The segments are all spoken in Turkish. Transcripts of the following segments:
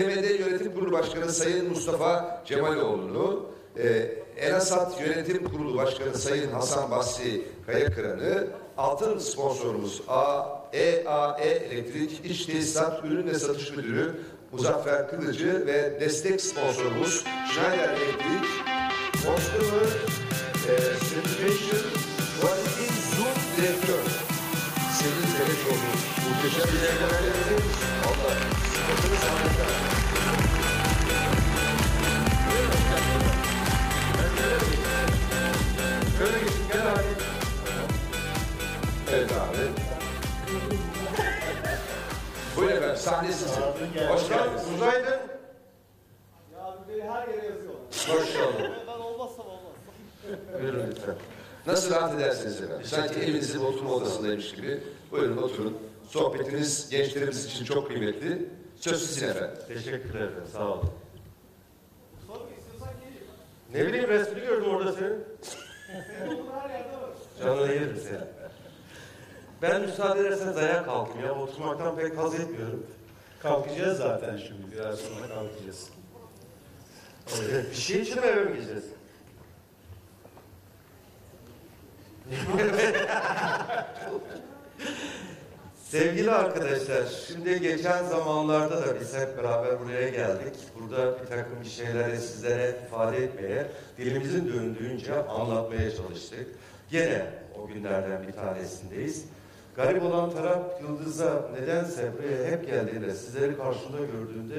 BMD Yönetim Kurulu Başkanı Sayın Mustafa Cemaloğlu'nu, e, Enasat Yönetim Kurulu Başkanı Sayın Hasan Basri Kayakıran'ı, altın sponsorumuz A, EAE Elektrik İş Tesisat Ürün ve Satış Müdürü Muzaffer Kılıcı ve destek sponsorumuz Schneider Elektrik, Customer e, Certification Quality Zoom Direktör Selin Teleşoğlu. Muhteşem bir değerlendirme. Şöyle geçin gel abi. Evet abi. Buyurun efendim sahne sizin. Hoş geldiniz. Uzaydın. Ya beni her yere yazıyorlar. Hoş geldin. Ben olmazsam olmaz. Buyurun lütfen. Nasıl rahat edersiniz efendim? Sanki evinizin oturma odasındaymış gibi. Buyurun oturun. Sohbetiniz gençlerimiz için çok kıymetli. Söz sizin efendim. Teşekkürler efendim. Sağ olun. Sorma istiyorsan geleyim. Ne bileyim resmini gördüm orada senin. Senin olduğun her yerde var. Canını yerim seni. Ben müsaade ederseniz ayağa kalkayım ya. Oturmaktan pek haz etmiyorum. Kalkacağız zaten şimdi. Biraz sonra kalkacağız. Evet, bir şey için mi eve mi gideceğiz? Sevgili arkadaşlar, şimdi geçen zamanlarda da biz hep beraber buraya geldik. Burada bir takım bir şeyleri sizlere ifade etmeye, dilimizin döndüğünce anlatmaya çalıştık. Gene o günlerden bir tanesindeyiz. Garip olan taraf Yıldız'a nedense buraya hep geldiğinde, sizleri karşımda gördüğünde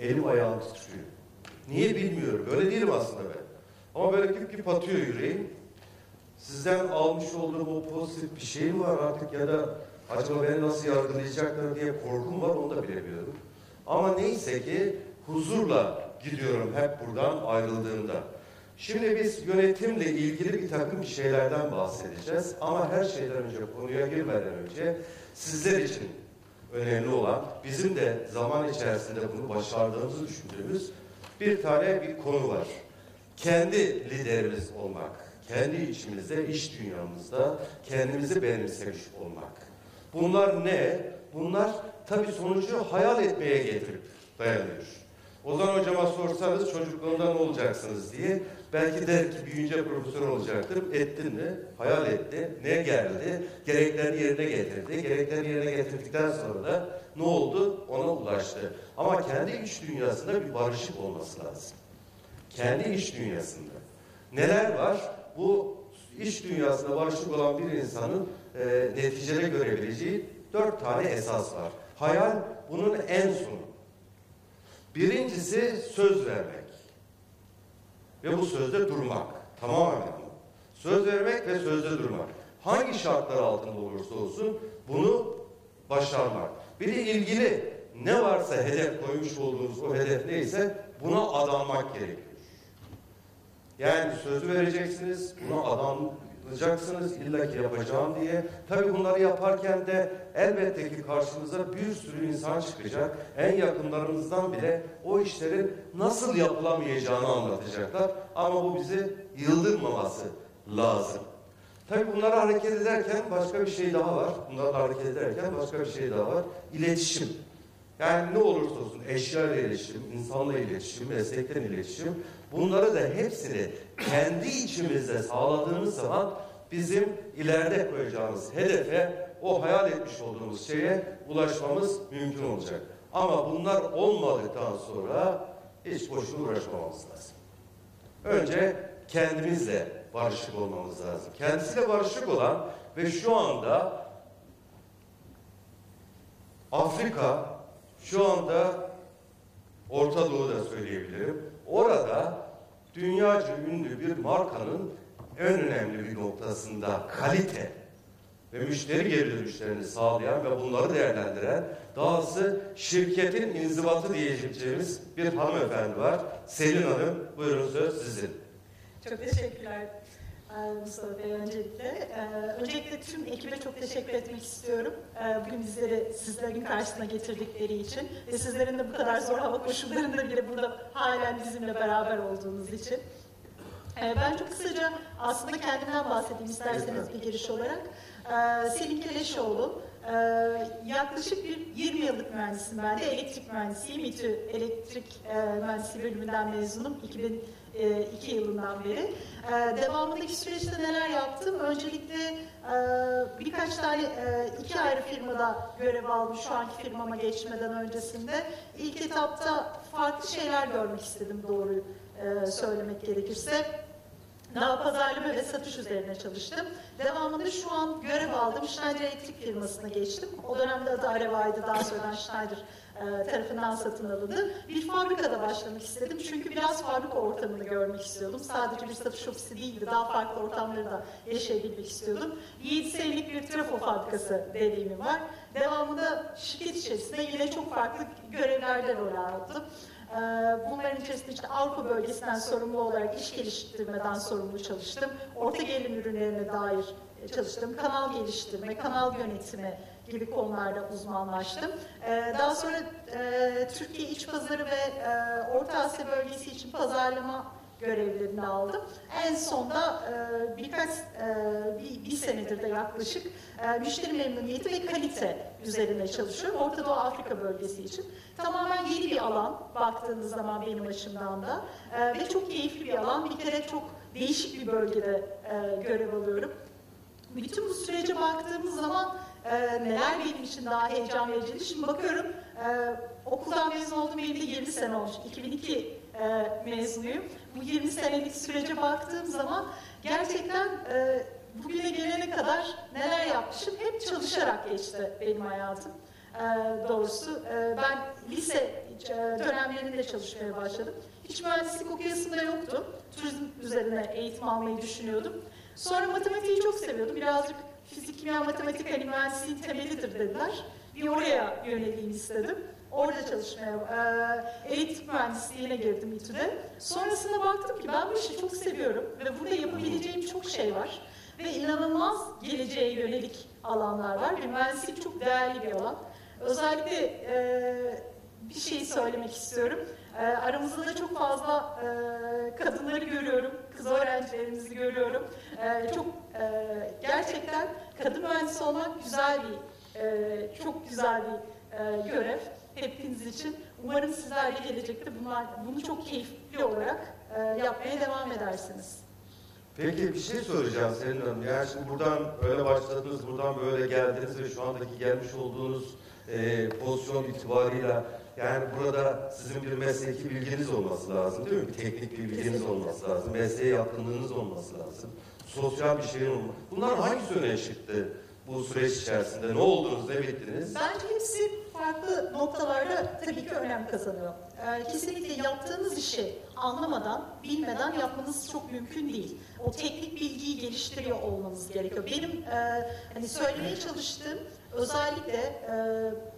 elim ayağım titriyor. Niye bilmiyorum. Böyle değilim aslında ben. Ama böyle küp küp atıyor yüreğim. Sizden almış olduğum o pozitif bir şey mi var artık ya da acaba beni nasıl yargılayacaklar diye korkum var onu da bilemiyorum. Ama neyse ki huzurla gidiyorum hep buradan ayrıldığımda. Şimdi biz yönetimle ilgili bir takım şeylerden bahsedeceğiz. Ama her şeyden önce konuya girmeden önce sizler için önemli olan bizim de zaman içerisinde bunu başardığımızı düşündüğümüz bir tane bir konu var. Kendi liderimiz olmak, kendi içimizde, iş dünyamızda kendimizi benimsemiş olmak. Bunlar ne? Bunlar tabii sonucu hayal etmeye getirip dayanıyor. Ozan hocama sorsanız çocukluğunda ne olacaksınız diye belki der ki büyüyünce profesör olacaktır. Ettin mi? Hayal etti. Ne geldi? Gereklerini yerine getirdi. Gereklerini yerine getirdikten sonra da ne oldu? Ona ulaştı. Ama kendi iç dünyasında bir barışık olması lazım. Kendi iç dünyasında. Neler var? Bu iç dünyasında barışık olan bir insanın e, neticede görebileceği dört tane esas var. Hayal bunun en sonu. Birincisi söz vermek. Ve bu sözde durmak. Tamamen bu. Söz vermek ve sözde durmak. Hangi şartlar altında olursa olsun bunu başarmak. Bir de ilgili ne varsa hedef koymuş olduğunuz o hedef neyse buna adanmak gerekiyor. Yani sözü vereceksiniz, buna adanacaksınız illa ki yapacağım diye. Tabii bunları yaparken de elbette ki karşınıza bir sürü insan çıkacak. En yakınlarınızdan bile o işlerin nasıl yapılamayacağını anlatacaklar. Ama bu bizi yıldırmaması lazım. Tabii bunları hareket ederken başka bir şey daha var. Bunlarla hareket ederken başka bir şey daha var. İletişim. Yani ne olursa olsun eşyayla iletişim, insanla iletişim, meslekten iletişim bunları da hepsini kendi içimizde sağladığımız zaman bizim ileride koyacağımız hedefe, o hayal etmiş olduğumuz şeye ulaşmamız mümkün olacak. Ama bunlar olmadıktan sonra hiç boşuna uğraşmamamız lazım. Önce kendimizle barışık olmamız lazım. Kendisiyle barışık olan ve şu anda Afrika, şu anda Orta Doğu'da söyleyebilirim. Orada dünyaca ünlü bir markanın en önemli bir noktasında kalite ve müşteri geri dönüşlerini sağlayan ve bunları değerlendiren dahası şirketin inzibatı diyeceğimiz bir hanımefendi var. Selin Hanım, buyurun söz sizin. Çok teşekkürler Mustafa Bey öncelikle. E, Öncelikle tüm ekibe çok teşekkür etmek istiyorum. E, Bugün bizleri sizlerin karşısına getirdikleri için ve sizlerin de bu kadar zor hava koşullarında bile burada halen bizimle beraber olduğunuz için. E, Ben çok kısaca aslında kendimden bahsedeyim isterseniz bir giriş olarak. E, Selin Keleşoğlu, Ee, yaklaşık bir 20 yıllık mühendisim ben de. Elektrik mühendisiyim. İTÜ Elektrik e, Mühendisliği bölümünden mezunum. 2002 yılından beri. Ee, devamındaki süreçte neler yaptım? Öncelikle e, birkaç tane e, iki ayrı firmada görev aldım şu anki firmama geçmeden öncesinde. İlk etapta farklı şeyler görmek istedim doğruyu e, söylemek gerekirse. Daha pazarlama ve satış üzerine çalıştım. Devamında şu an görev aldım. Schneider Elektrik firmasına geçtim. O dönemde adı Areva'ydı. Daha sonradan Schneider e, tarafından satın alındı. Bir fabrikada başlamak istedim. Çünkü biraz fabrika ortamını görmek istiyordum. Sadece bir satış ofisi değildi. Daha farklı ortamları da yaşayabilmek istiyordum. 7 senelik bir trafo fabrikası deneyimim var. Devamında şirket içerisinde yine çok farklı görevlerde rol aldım. Ee, Bunların içerisinde işte Avrupa bölgesinden sorumlu olarak iş geliştirmeden sorumlu çalıştım. Orta gerilim ürünlerine dair e, çalıştım. Kanal geliştirme, kanal yönetimi gibi konularda uzmanlaştım. Ee, Daha sonra e, Türkiye iç pazarı ve e, Orta Asya bölgesi için pazarlama görevlerini aldım. En sonda e, birkaç e, bir, bir senedir de yaklaşık e, müşteri memnuniyeti ve kalite üzerine çalışıyorum. Orta Doğu Afrika bölgesi için. Tamamen yeni bir alan baktığınız zaman benim açımdan da E, ve çok keyifli bir alan. Bir kere çok değişik bir bölgede e, görev alıyorum. Bütün bu sürece baktığımız zaman e, neler benim için daha heyecan vericiydi. Şimdi bakıyorum e, okuldan mezun oldum benim de 20 sene olmuş. 2002 e, mezunuyum. Bu 20 senelik sürece baktığım zaman gerçekten e, bugüne gelene kadar neler yapmışım hep çalışarak geçti benim hayatım. E, doğrusu e, ben lise e, dönemlerinde çalışmaya başladım. Hiç mühendislik okuyasım da yoktu. Turizm üzerine eğitim almayı düşünüyordum. Sonra matematiği çok seviyordum. Birazcık fizik, kimya, matematik hani mühendisliğin temelidir dediler. Bir oraya yöneleyim istedim. Orada çalışmaya, e, elektrik mühendisliğine girdim İTÜ'de. Sonrasında baktım ki ben bu işi çok seviyorum ve burada yapabileceğim çok şey var. Ve inanılmaz geleceğe yönelik alanlar var. Ve mühendislik çok değerli bir alan. Özellikle e, bir şey söylemek istiyorum. E, aramızda da çok fazla e, kadınları görüyorum, kız öğrencilerimizi görüyorum. E, çok e, gerçekten kadın mühendis olmak güzel bir, e, çok güzel bir e, görev hepiniz için. Umarım sizler de gelecekte bunlar, bunu çok keyifli olarak e, yapmaya devam edersiniz. Peki bir şey soracağım Selin Hanım. Yani buradan böyle başladınız, buradan böyle geldiniz ve şu andaki gelmiş olduğunuz e, pozisyon itibarıyla yani burada sizin bir mesleki bilginiz olması lazım değil mi? Bir teknik bir bilginiz olması lazım. Mesleğe yakınlığınız olması lazım. Sosyal bir şeyin olması. Bunlar hangisi öne çıktı bu süreç içerisinde? Ne oldunuz, ne bittiniz? Bence hepsi farklı noktalarda tabii ki önem kazanıyor. Ee, kesinlikle yaptığınız işi anlamadan, bilmeden yapmanız çok mümkün değil. O teknik bilgiyi geliştiriyor olmanız gerekiyor. Benim e, hani söylemeye çalıştığım özellikle e,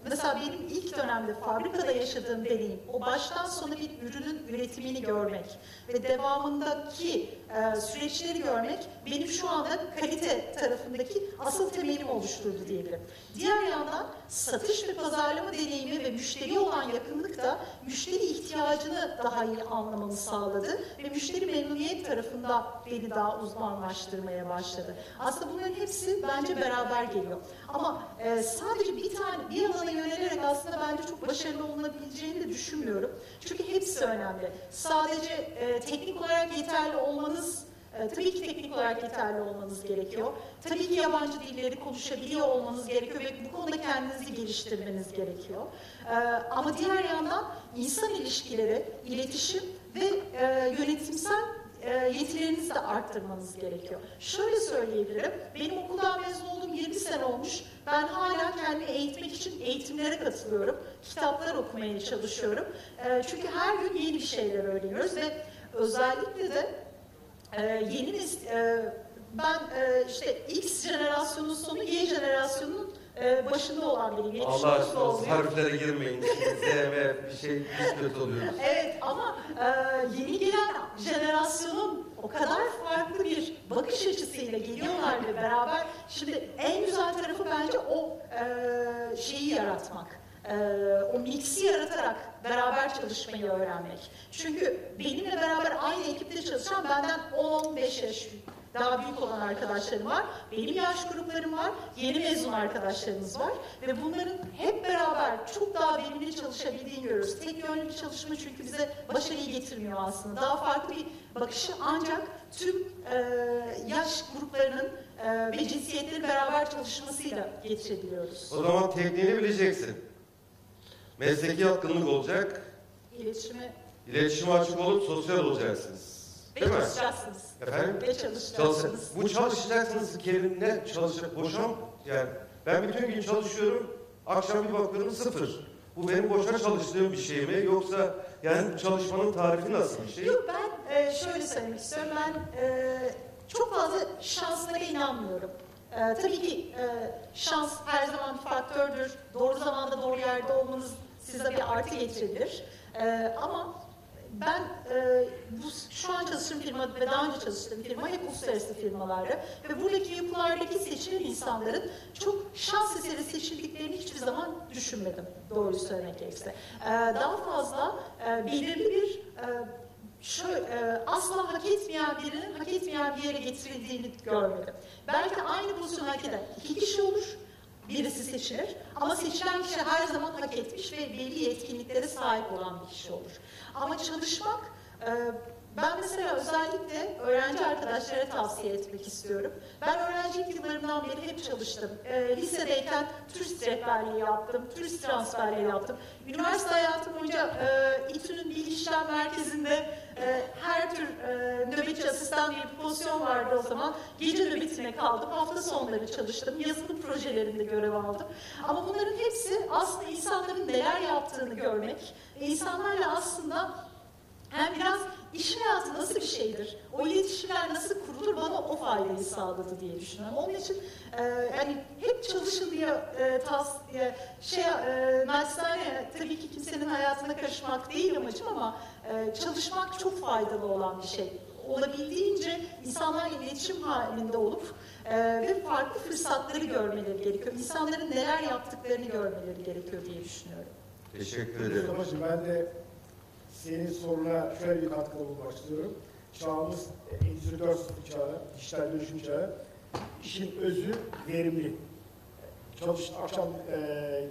mesela benim ilk dönemde fabrikada yaşadığım deneyim, o baştan sona bir ürünün üretimini görmek ve devamındaki e, süreçleri görmek benim şu anda kalite tarafındaki asıl temelim oluşturdu diyebilirim. Diğer yandan satış ve pazarlama deneyimi ve müşteri olan yakınlık da müşteri ihtiyacını daha iyi anlamamı sağladı ve müşteri memnuniyet tarafında beni daha uzmanlaştırmaya başladı. Aslında bunların hepsi bence beraber geliyor. Ama e, sadece bir tane bir alana yönelerek aslında bence çok başarılı olunabileceğini de düşünmüyorum. Çünkü hepsi önemli. Sadece e, teknik olarak yeterli olmanız e, tabii ki teknik olarak yeterli olmanız gerekiyor. Tabii ki yabancı dilleri konuşabiliyor olmanız gerekiyor ve bu konuda kendinizi geliştirmeniz gerekiyor. E, ama diğer yandan insan ilişkileri, iletişim ve e, yönetimsel e, yetilerinizi de arttırmanız gerekiyor. Şöyle söyleyebilirim, benim okuldan mezun olduğum 20 sene olmuş. Ben hala kendimi eğitmek için eğitimlere katılıyorum. Kitaplar okumaya çalışıyorum. E, çünkü her gün yeni bir şeyler öğreniyoruz ve özellikle de ee, yeni nes- e, ben e, işte X jenerasyonun sonu Y jenerasyonunun e, başında olan biriyim. Allah 79 aşkına doğumluyum. harflere girmeyin. ZM bir şey biz kötü oluyoruz. Evet ama e, yeni gelen jenerasyonun o kadar farklı bir bakış açısıyla geliyorlar ve beraber şimdi en güzel tarafı bence o e, şeyi yaratmak. E, o mixi yaratarak beraber çalışmayı öğrenmek. Çünkü benimle beraber aynı ekipte çalışan benden 10-15 yaş daha büyük olan arkadaşlarım var. Benim yaş gruplarım var. Yeni mezun arkadaşlarımız var. Ve bunların hep beraber çok daha verimli çalışabildiğini görüyoruz. Tek yönlü bir çalışma çünkü bize başarıyı getirmiyor aslında. Daha farklı bir bakışı ancak tüm e, yaş gruplarının e, ve cinsiyetlerin beraber çalışmasıyla getirebiliyoruz. O zaman tekniğini bileceksin. Mesleki yatkınlık olacak. İletişimi İletişime açık olup sosyal olacaksınız. ve Değil mi? çalışacaksınız. Efendim? Ve Çalış, çalışacaksınız. bu çalışacaksınız kelime çalışacak. Boşam yani ben bütün gün çalışıyorum. Akşam bir bakıyorum sıfır. Bu benim boşa çalıştığım bir şey mi? Yoksa yani çalışmanın tarifi nasıl bir şey? Yok ben e, şöyle söylemek istiyorum. Ben e, çok fazla şanslara inanmıyorum. E, tabii ki e, şans her zaman bir faktördür. Doğru zamanda doğru yerde olmanız size bir artı getirebilir. E, ama ben e, bu şu an çalıştığım firma ve daha önce çalıştığım firma hep uluslararası firmalardı. Ve buradaki yapılardaki seçilen insanların çok şans eseri seçildiklerini hiçbir zaman düşünmedim. Doğru söylemek gerekirse. E, daha fazla e, belirli bir e, şöyle, e, asla hak etmeyen birinin hak etmeyen bir yere getirildiğini görmedim. Belki aynı pozisyonu hak eden iki kişi olur, birisi seçilir ama seçilen kişi her zaman hak etmiş ve belli yetkinliklere sahip olan bir kişi olur. Ama çalışmak, e, ben mesela özellikle öğrenci arkadaşlara tavsiye etmek istiyorum. Ben öğrencilik yıllarımdan beri hep çalıştım. E, lisedeyken turist rehberliği yaptım, turist transferleri yaptım. Üniversite hayatım boyunca e, İTÜ'nün Bilgi İşlem Merkezi'nde e, her tür e, nöbetçi asistan diye bir pozisyon vardı o zaman. Gece nöbetine kaldım, hafta sonları çalıştım, yazılım projelerinde görev aldım. Ama bunların hepsi aslında insanların neler yaptığını görmek, insanlarla aslında hem biraz iş hayatı nasıl bir şeydir, o iletişimler nasıl kurulur bana o faydayı sağladı diye düşünüyorum. Onun için e, yani hep çalışın diye e, tas, e, şey e, naçizane tabii ki kimsenin hayatına karışmak değil amacım ama e, çalışmak çok faydalı olan bir şey. Olabildiğince insanlarla iletişim halinde olup e, ve farklı fırsatları görmeleri gerekiyor. İnsanların neler yaptıklarını görmeleri gerekiyor diye düşünüyorum. Teşekkür ederim. Mustafa'cığım ben de senin soruna şöyle bir katkıda bulunmak istiyorum. Çağımız Endüstri 4.0 çağı, dijital dönüşüm çağı. İşin özü verimli. Çalış, akşam e,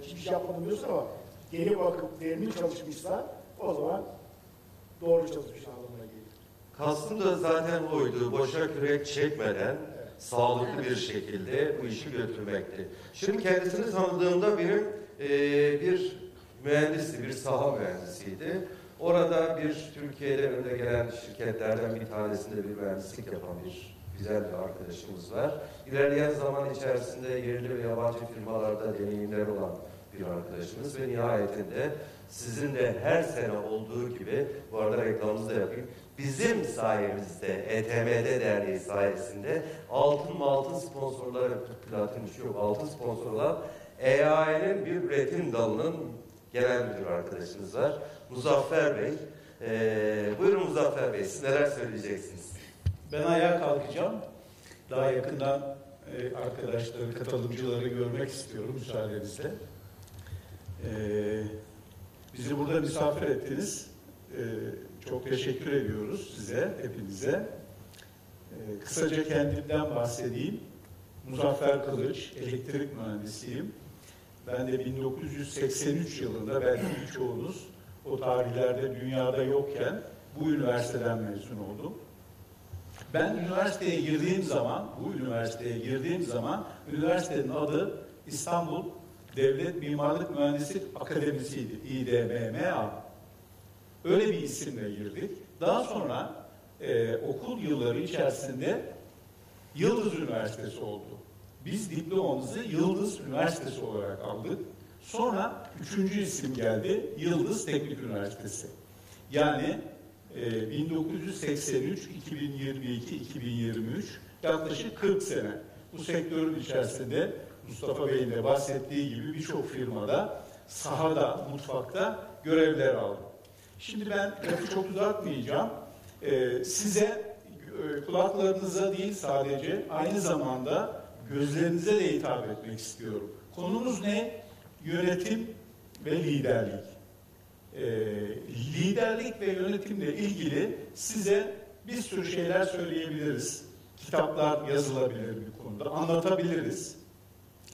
hiçbir şey yapmadım diyorsun ama geri bakıp verimli çalışmışsan o zaman doğru çalışmış anlamına gelir. Kastım da zaten oydu. Boşa kürek çekmeden Evet. sağlıklı bir şekilde bu işi götürmekti. Şimdi kendisini tanıdığımda benim e, bir mühendisti, bir saha mühendisiydi. Orada bir Türkiye'de önde gelen şirketlerden bir tanesinde bir mühendislik yapan bir güzel bir arkadaşımız var. İlerleyen zaman içerisinde yerli ve yabancı firmalarda deneyimler olan bir arkadaşımız ve nihayetinde sizin de her sene olduğu gibi bu arada reklamımızı da yapayım. Bizim sayemizde ETMD Derneği sayesinde altın altın sponsorları platinmiş yok altın sponsor olan EAE'nin bir üretim dalının genel müdür arkadaşımız var. Muzaffer Bey. Ee, buyurun Muzaffer Bey siz neler söyleyeceksiniz? Ben ayağa kalkacağım. Daha yakından e, arkadaşları, katılımcıları görmek istiyorum müsaadenizle. E, bizi burada misafir ettiniz. E, çok teşekkür ediyoruz size, hepinize. E, kısaca kendimden bahsedeyim. Muzaffer Kılıç, elektrik mühendisiyim. Ben de 1983 yılında belki birçoğunuz o tarihlerde dünyada yokken bu üniversiteden mezun oldum. Ben üniversiteye girdiğim zaman, bu üniversiteye girdiğim zaman üniversitenin adı İstanbul Devlet Mimarlık Mühendislik Akademisi'ydi. İDMMA. Öyle bir isimle girdik. Daha sonra e, okul yılları içerisinde Yıldız Üniversitesi oldu. Biz diplomamızı Yıldız Üniversitesi olarak aldık. Sonra üçüncü isim geldi, Yıldız Teknik Üniversitesi. Yani e, 1983, 2022, 2023 yaklaşık 40 sene bu sektörün içerisinde Mustafa Bey'in de bahsettiği gibi birçok firmada sahada, mutfakta görevler aldım. Şimdi ben lafı çok uzatmayacağım. E, size e, kulaklarınıza değil sadece aynı zamanda gözlerinize de hitap etmek istiyorum. Konumuz ne? Yönetim ve liderlik. Ee, liderlik ve yönetimle ilgili size bir sürü şeyler söyleyebiliriz. kitaplar yazılabilir bir konuda, anlatabiliriz.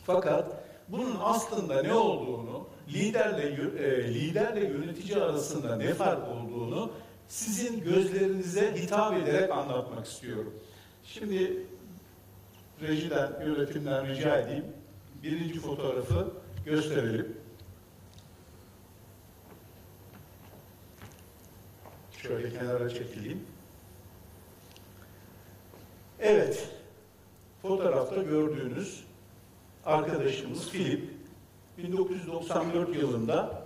Fakat bunun aslında ne olduğunu, liderle e, liderle yönetici arasında ne fark olduğunu sizin gözlerinize hitap ederek anlatmak istiyorum. Şimdi rejiden, yönetimden rica edeyim. Birinci fotoğrafı gösterelim. Şöyle kenara çekileyim. Evet, fotoğrafta gördüğünüz arkadaşımız Filip 1994 yılında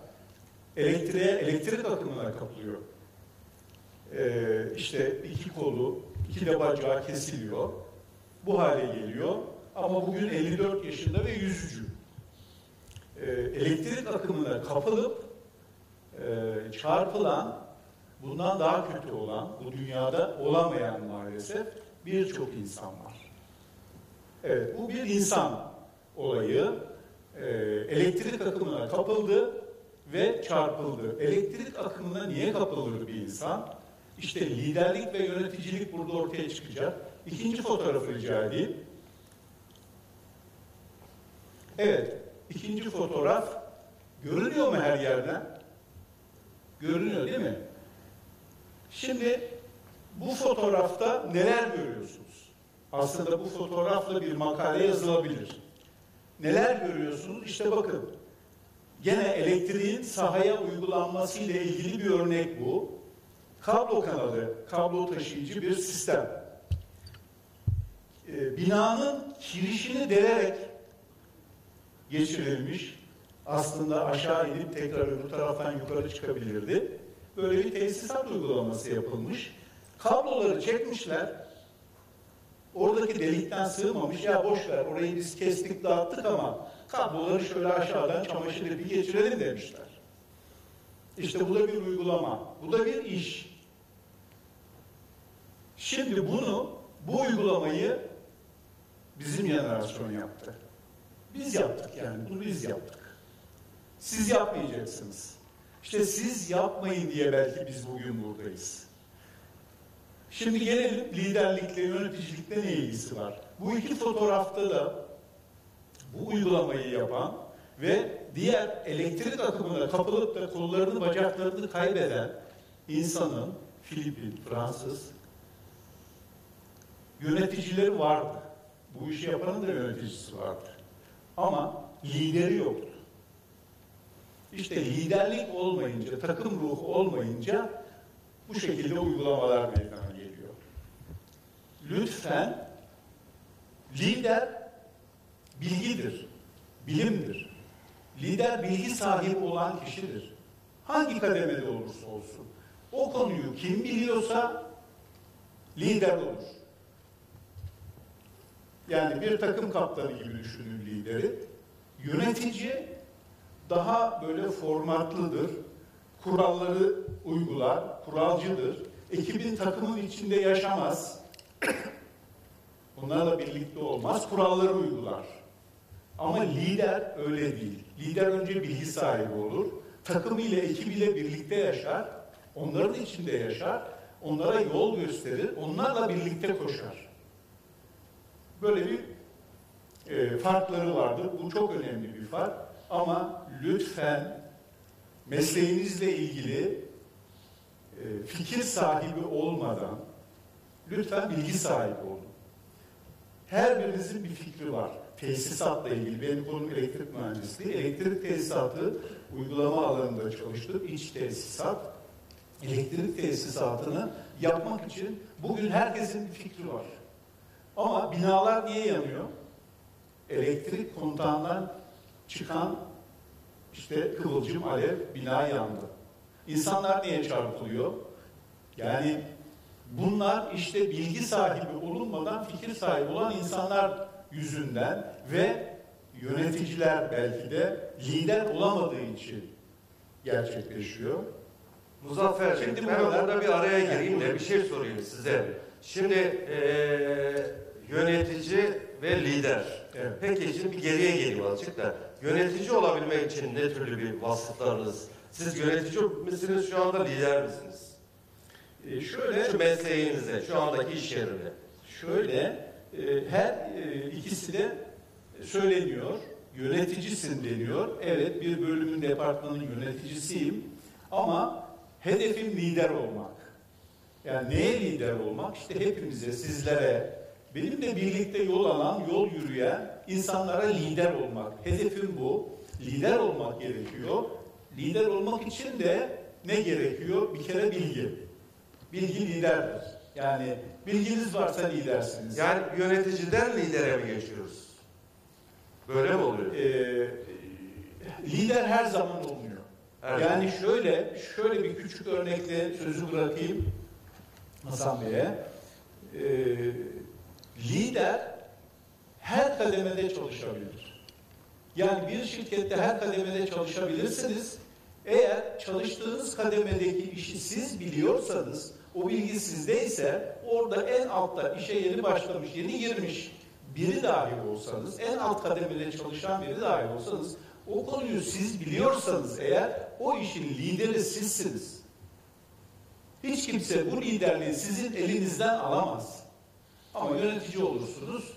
elektriğe, elektrik akımına kapılıyor. Ee, işte iki kolu, iki de bacağı kesiliyor. Bu hale geliyor. Ama bugün 54 yaşında ve yüzücü. Ee, elektrik akımına kapılıp e, çarpılan, bundan daha kötü olan, bu dünyada olamayan maalesef birçok insan var. Evet, bu bir insan olayı. Ee, elektrik akımına kapıldı ve çarpıldı. Elektrik akımına niye kapılır bir insan? İşte liderlik ve yöneticilik burada ortaya çıkacak. İkinci fotoğrafı rica edeyim. Evet, ikinci fotoğraf görünüyor mu her yerden? Görünüyor değil mi? Şimdi bu fotoğrafta neler görüyorsunuz? Aslında bu fotoğrafla bir makale yazılabilir. Neler görüyorsunuz? İşte bakın. Gene elektriğin sahaya uygulanması ile ilgili bir örnek bu. Kablo kanalı, kablo taşıyıcı bir sistem. Ee, binanın kirişini delerek geçirilmiş. Aslında aşağı inip tekrar öbür taraftan yukarı çıkabilirdi. Böyle bir tesisat uygulaması yapılmış. Kabloları çekmişler. Oradaki delikten sığmamış. Ya boş ver orayı biz kestik dağıttık ama kabloları şöyle aşağıdan çamaşır ipi geçirelim demişler. İşte bu da bir uygulama. Bu da bir iş. Şimdi bunu, bu uygulamayı bizim jenerasyon yaptı. Biz yaptık yani, bunu biz yaptık. Siz yapmayacaksınız. İşte siz yapmayın diye belki biz bugün buradayız. Şimdi gelelim liderlikle, yöneticilikle ne ilgisi var? Bu iki fotoğrafta da bu uygulamayı yapan ve diğer elektrik akımına kapılıp da kollarını, bacaklarını kaybeden insanın Filipin, Fransız yöneticileri vardı. Bu işi yapanın da yöneticisi vardı. Ama lideri yoktu. İşte liderlik olmayınca, takım ruhu olmayınca bu şekilde uygulamalar meydana geliyor. Lütfen lider bilgidir, bilimdir. Lider bilgi sahibi olan kişidir. Hangi kademede olursa olsun. O konuyu kim biliyorsa lider olur. Yani bir takım kaptanı gibi düşünün lideri. Yönetici daha böyle formatlıdır. Kuralları uygular, kuralcıdır. Ekibin takımın içinde yaşamaz. Bunlarla birlikte olmaz, kuralları uygular. Ama lider öyle değil. Lider önce bilgi sahibi olur. Takımıyla, ekibiyle birlikte yaşar. Onların içinde yaşar. Onlara yol gösterir. Onlarla birlikte koşar. Böyle bir e, farkları vardır. Bu çok önemli bir fark. Ama lütfen mesleğinizle ilgili e, fikir sahibi olmadan lütfen bilgi sahibi olun. Her birinizin bir fikri var. Tesisatla ilgili. Benim konum elektrik mühendisliği. Elektrik tesisatı uygulama alanında çalıştım. İç tesisat. Elektrik tesisatını yapmak için bugün herkesin bir fikri var. Ama binalar niye yanıyor? Elektrik kontağından çıkan işte kıvılcım, alev, bina yandı. İnsanlar niye çarpılıyor? Yani bunlar işte bilgi sahibi olunmadan fikir sahibi olan insanlar yüzünden ve yöneticiler belki de lider olamadığı için gerçekleşiyor. Muzaffer Bey, Şimdi ben bu kadar- orada bir araya gireyim de bir şey sorayım size. Şimdi eee, yönetici ve lider. Evet. Peki şimdi bir geriye geleyim azıcık da. Yönetici olabilmek için ne türlü bir vasıflarınız? Siz yönetici misiniz şu anda lider misiniz? Ee, şöyle Şu mesleğinizde, şu andaki iş yerinde. şöyle e, her e, ikisi de söyleniyor. Yöneticisin deniyor. Evet bir bölümün departmanın yöneticisiyim ama hedefim lider olmak. Yani neye lider olmak? İşte hepimize, sizlere, benimle birlikte yol alan, yol yürüyen insanlara lider olmak. Hedefim bu. Lider olmak gerekiyor. Lider olmak için de ne gerekiyor? Bir kere bilgi. Bilgi liderdir. Yani bilginiz varsa lidersiniz. Yani yöneticiden lidere mi geçiyoruz? Böyle mi oluyor? Ee, lider her zaman olmuyor. Her yani şöyle şöyle bir küçük örnekle sözü bırakayım Hasan Bey'e. Ee, lider her kademede çalışabilir. Yani bir şirkette her kademede çalışabilirsiniz. Eğer çalıştığınız kademedeki işi siz biliyorsanız, o bilgi sizdeyse orada en altta işe yeni başlamış, yeni girmiş biri dahi olsanız, en alt kademede çalışan biri dahi olsanız, o konuyu siz biliyorsanız eğer o işin lideri sizsiniz. Hiç kimse bu liderliği sizin elinizden alamaz. Ama yönetici olursunuz.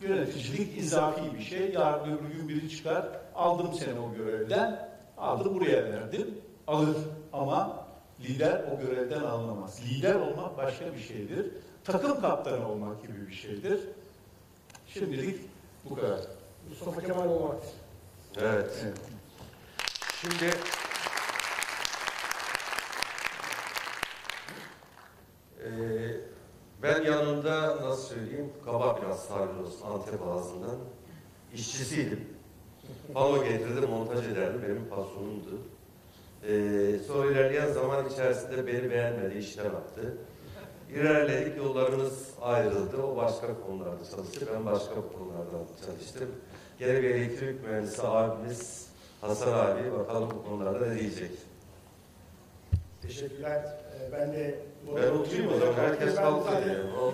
Yöneticilik izafi bir şey. Yarın öbür gün biri çıkar, aldım seni o görevden, aldım buraya verdim, alır. Ama lider o görevden alınamaz. Lider olmak başka bir şeydir. Takım kaptanı olmak gibi bir şeydir. Şimdilik bu kadar. Mustafa Kemal olmak. Evet. Evet. Şimdi Eee, ben yanında nasıl söyleyeyim kaba biraz tabir Antep ağzından işçisiydim. Pano getirdi montaj ederdi benim patronumdu. Eee sonra ilerleyen zaman içerisinde beni beğenmedi işine baktı. İlerledik yollarımız ayrıldı. O başka konularda çalıştı. Ben başka konulardan çalıştım. Gene bir elektrik mühendisi abimiz Hasan abi bakalım bu konularda ne diyecek. Teşekkürler. Ee, Ben de Ben oturayım o zaman. Herkes. Oldu.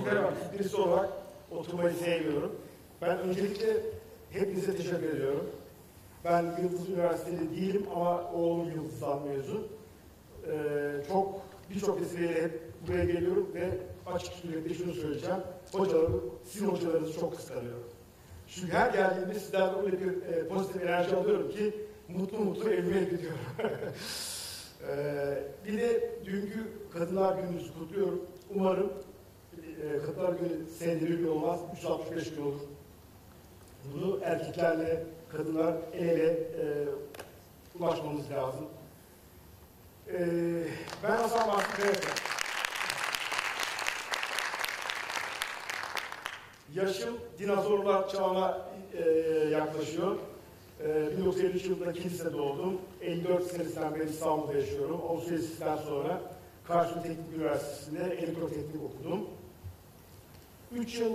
lider birisi olarak oturmayı sevmiyorum. Ben öncelikle hepinize teşekkür ediyorum. Ben Yıldız Üniversiteli değilim ama oğlum Yıldız'dan mezun. Ee, çok birçok vesileyle hep buraya geliyorum ve açık suretle şunu söyleyeceğim. Hocalarım, sizin hocalarınızı çok kıskanıyorum. Çünkü her geldiğimde sizlerden öyle bir e, pozitif enerji alıyorum ki mutlu mutlu evime gidiyorum. Ee, bir de dünkü Kadınlar Günü'nüzü kutluyorum. Umarım e, Kadınlar Günü senede bir olmaz, 365 gün olur. Bunu erkeklerle kadınlar el ele e, ulaşmamız lazım. Ee, ben Hasan Bahri Kayakaya. Yaşım dinozorlar çağına e, yaklaşıyor. E, 1953 yılında Kilis'te doğdum. 54 senesinden beri İstanbul'da yaşıyorum. Avustralya'dan sonra Karşıyaka Teknik Üniversitesi'nde elektroteknik okudum. 3 yıl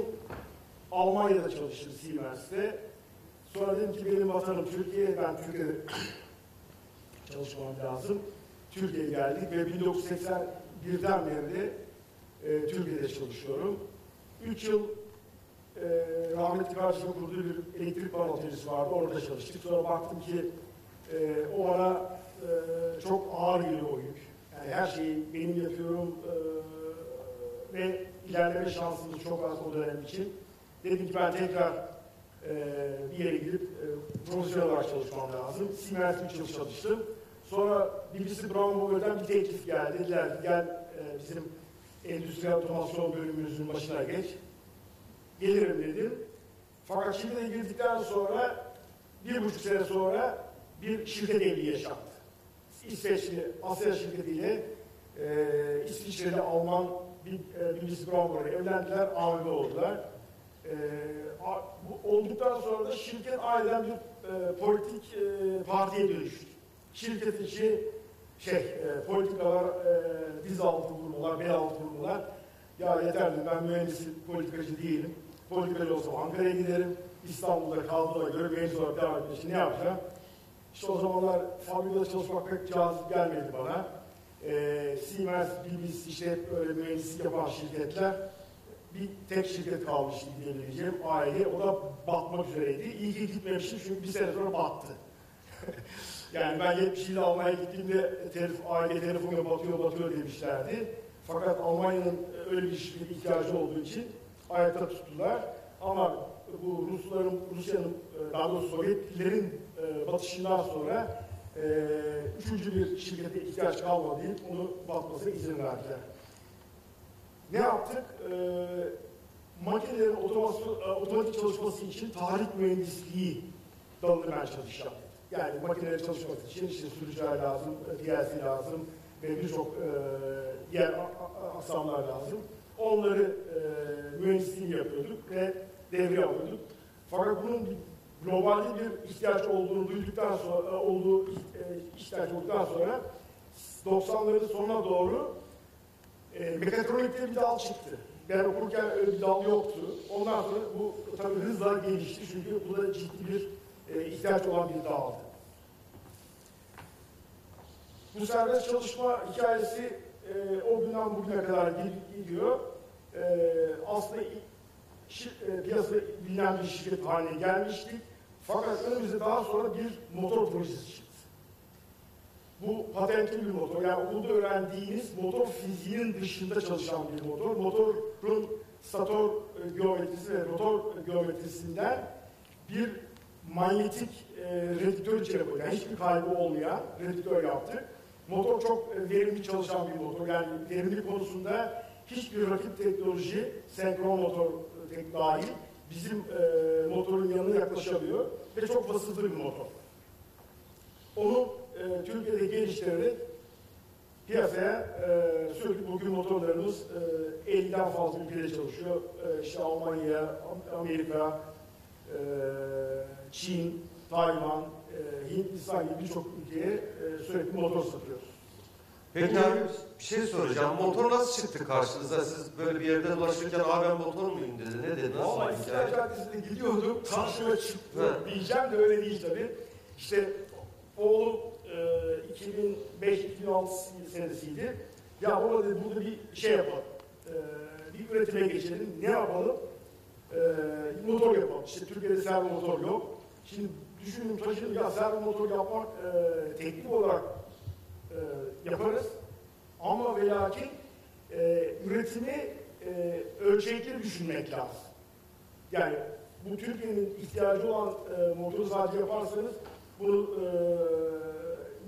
Almanya'da çalıştım Siemens'te. Sonra dedim ki benim vatanım Türkiye, ben Türkiye'de çalışmam lazım. Türkiye'ye geldik ve 1981'den beri de e, Türkiye'de çalışıyorum. 3 yıl e, rahmetli kardeşimin kurduğu bir elektrik atölyesi vardı. Orada çalıştık. Sonra baktım ki e, o bana e, çok ağır geliyor o yük. Yani her şeyi benim yapıyorum e, ve ilerleme şansımız çok az o dönem için. Dedim ki ben tekrar e, bir yere gidip e, profesyonel olarak çalışmam lazım. Siemens 3 yıl çalıştım. Sonra BBC Brown Bovell'den bir teklif geldi. Dediler gel e, bizim endüstriyel otomasyon bölümümüzün başına geç. Gelirim dedim. Fakat de girdikten sonra bir buçuk sene sonra bir şirket evliliği yaşandı. İsveçli Asya şirketiyle e, İsviçreli Alman bir e, Brown evlendiler, amile oldular. E, a, bu olduktan sonra da şirket aileden bir e, politik e, partiye dönüştü. Şirket içi şey, e, politikalar, e, diz altı vurmalar, bel altı vurmalar. Ya yeter dedim, ben mühendisim, politikacı değilim. Politikacı olsam Ankara'ya giderim. İstanbul'da kaldığıma göre mühendis olarak devam etmek için ne yapacağım? İşte o zamanlar fabrikada çalışmak pek cazip gelmedi bana. Ee, Siemens, BBC işte hep öyle mühendislik yapan şirketler. Bir tek şirket kalmıştı diyebileceğim aile. O da batmak üzereydi. İyi ki gitmemiştim çünkü bir sene sonra battı. yani ben 70 yıl Almanya'ya gittiğimde telef, aile telefonla batıyor batıyor demişlerdi. Fakat Almanya'nın öyle bir ihtiyacı olduğu için ayakta tuttular. Ama bu Rusların, Rusya'nın, e, daha doğrusu Sovyetlerin e, batışından sonra e, üçüncü bir şirkete ihtiyaç kalmadı deyip onu batmasına izin verdiler. Ne yaptık? Makinelerin otomatik çalışması için tarih mühendisliği dalını ben çalışacağım. Yani makinelerin çalışması için işte sürücüler lazım, DLC lazım ve birçok diğer aksamlar lazım. Onları e, mühendisliğini yapıyorduk ve devreye alıyorduk. Fakat bunun globalde bir ihtiyaç olduğunu duyduktan sonra, e, olduğu e, ihtiyaç olduktan sonra 90'ların sonuna doğru e, mekatronikte bir dal çıktı. Ben okurken öyle bir dal yoktu. Ondan sonra bu tabii hızla gelişti çünkü bu da ciddi bir e, ihtiyaç olan bir daldı. Bu serbest çalışma hikayesi e, o günden bugüne kadar gidiyor. E, aslında şir, e, piyasa bilinen bir şirket haline gelmiştik. Fakat önümüzde daha sonra bir motor projesi çıktı. Bu patentli bir motor. Yani okulda öğrendiğiniz motor fiziğinin dışında çalışan bir motor. Motorun stator e, geometrisi ve rotor geometrisinden bir manyetik e, redüktör içeri koydu. Yani hiçbir kaybı olmayan redüktör yaptık. Motor çok e, verimli çalışan bir motor. Yani verimlilik konusunda hiçbir rakip teknoloji, senkron motor e, tek dahil bizim e, motorun yanına yaklaşamıyor ve çok basınçlı bir motor. Onu e, Türkiye'de geliştirerek piyasaya e, sürekli bugün motorlarımız e, 50'den fazla ülkede çalışıyor. E, işte Almanya, Am- Amerika, e, Çin, Tayvan, e, Hindistan gibi birçok ülkeye e, sürekli motor satıyoruz. Peki abi bir şey soracağım. Motor nasıl çıktı karşınıza? Siz böyle bir yerde dolaşırken abi ben motor muyum dedi. Ne dedi? Nasıl Valla İstiklal? Caddesi'nde gidiyordum, karşıma çıktı. Evet. Diyeceğim de öyle değil tabii. İşte oğlum e, 2005-2006 senesiydi. Ya baba dedi burada bir şey yapalım. E, bir üretime geçelim. Ne yapalım? E, motor yapalım. İşte Türkiye'de servo motor yok. Şimdi düşündüm taşındım ya servo motor yapmak e, teknik olarak e, yaparız. Ama ve lakin e, üretimi e, ölçekli düşünmek lazım. Yani bu Türkiye'nin ihtiyacı olan e, motoru sadece yaparsanız bunu e,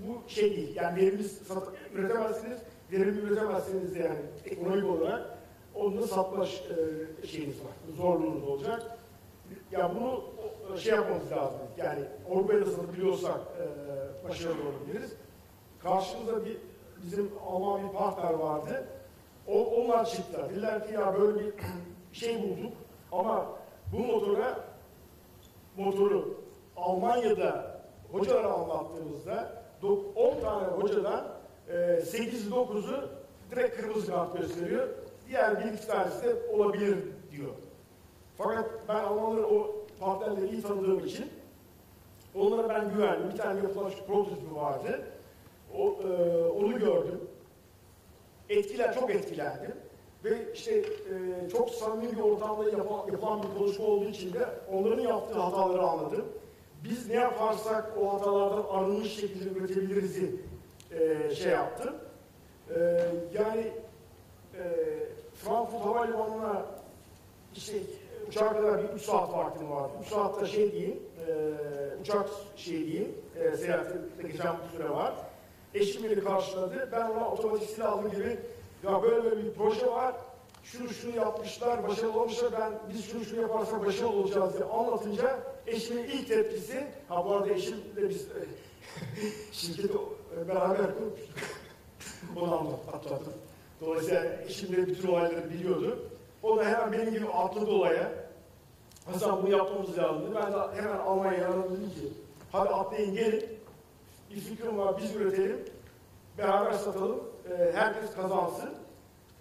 bu şey değil. Yani verimsiz sat, üretemezsiniz. Verimli üretemezseniz de yani ekonomik olarak onu da satma e, şeyiniz var. Zorluğunuz olacak. Ya bunu şey yapmamız lazım. Yani Avrupa'ya da satabiliyorsak e, başarılı olabiliriz. Karşımızda bir bizim Alman bir partner vardı. O, onlar çıktılar. Dediler ki ya böyle bir şey bulduk ama bu motora motoru Almanya'da hocalara anlattığımızda dok- 10 tane hocadan e, 8'i 9'u direkt kırmızı kart gösteriyor. Diğer bir iki tanesi de olabilir diyor. Fakat ben Almanları o partnerleri iyi tanıdığım için onlara ben güvendim. Bir tane yapılan prototipi vardı. O, e, onu gördüm. Etkiler, çok etkilendim. Ve işte e, çok samimi bir ortamda yapan, yapılan bir konuşma olduğu için de onların yaptığı hataları anladım. Biz ne yaparsak o hatalardan arınmış şekilde üretebiliriz'i e, şey yaptım. E, yani e, Frankfurt Havalimanı'na işte uçağa kadar bir 3 saat vaktim vardı. 3 saatte şey diyeyim, e, uçak şey diyeyim, e, seyahatte geçen bir süre var. Eşim beni karşıladı. Ben ona otomatik silah aldım gibi ya böyle böyle bir proje var. Şunu şunu yapmışlar, başarılı olmuşlar. Ben biz şunu şunu yaparsak başarılı olacağız diye anlatınca eşimin ilk tepkisi, ha bu arada eşim de biz e, şirketi e, beraber kurmuştuk. Onu anlattım. Dolayısıyla eşim de bütün olayları biliyordu. O da hemen benim gibi atladı olaya. Hasan bunu yapmamız lazım. Ben de hemen Almanya'ya aradım ki hadi atlayın gelin. Bir fikrim var biz üretelim. Beraber satalım. Ee, herkes kazansın.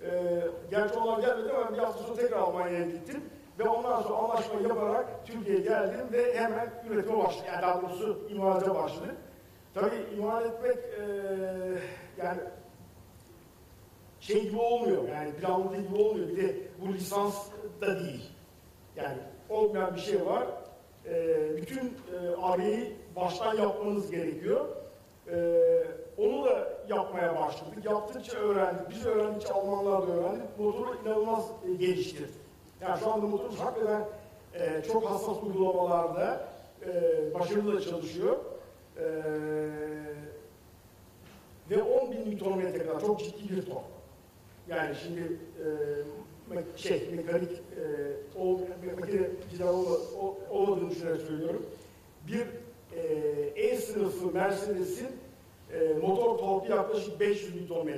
Ee, gerçi onlar gelmedi ama bir hafta sonra tekrar Almanya'ya gittim. Ve ondan sonra anlaşma yaparak Türkiye'ye geldim ve hemen üretime başladım. Yani daha doğrusu imalata başladık. Tabii imal etmek ee, yani şey gibi olmuyor. Yani planladığı gibi olmuyor. Bir de bu lisans da değil. Yani olmayan bir şey var. Ee, bütün e, arayı baştan yapmanız gerekiyor. Ee, onu da yapmaya başladık. Yaptıkça öğrendik. Biz öğrendikçe Almanlar da öğrendik. Motoru inanılmaz e, geliştirdik. Yani şu anda motorumuz hakikaten e, çok hassas uygulamalarda e, başarılı da çalışıyor. E, ve 10 bin Nm kadar çok ciddi bir tork. Yani şimdi e, şey mekanik e, ol, makineciler olma, ol- olmadığını düşünerek söylüyorum. Bir e, E sınıfı Mercedes'in e, motor torku yaklaşık 500 Nm.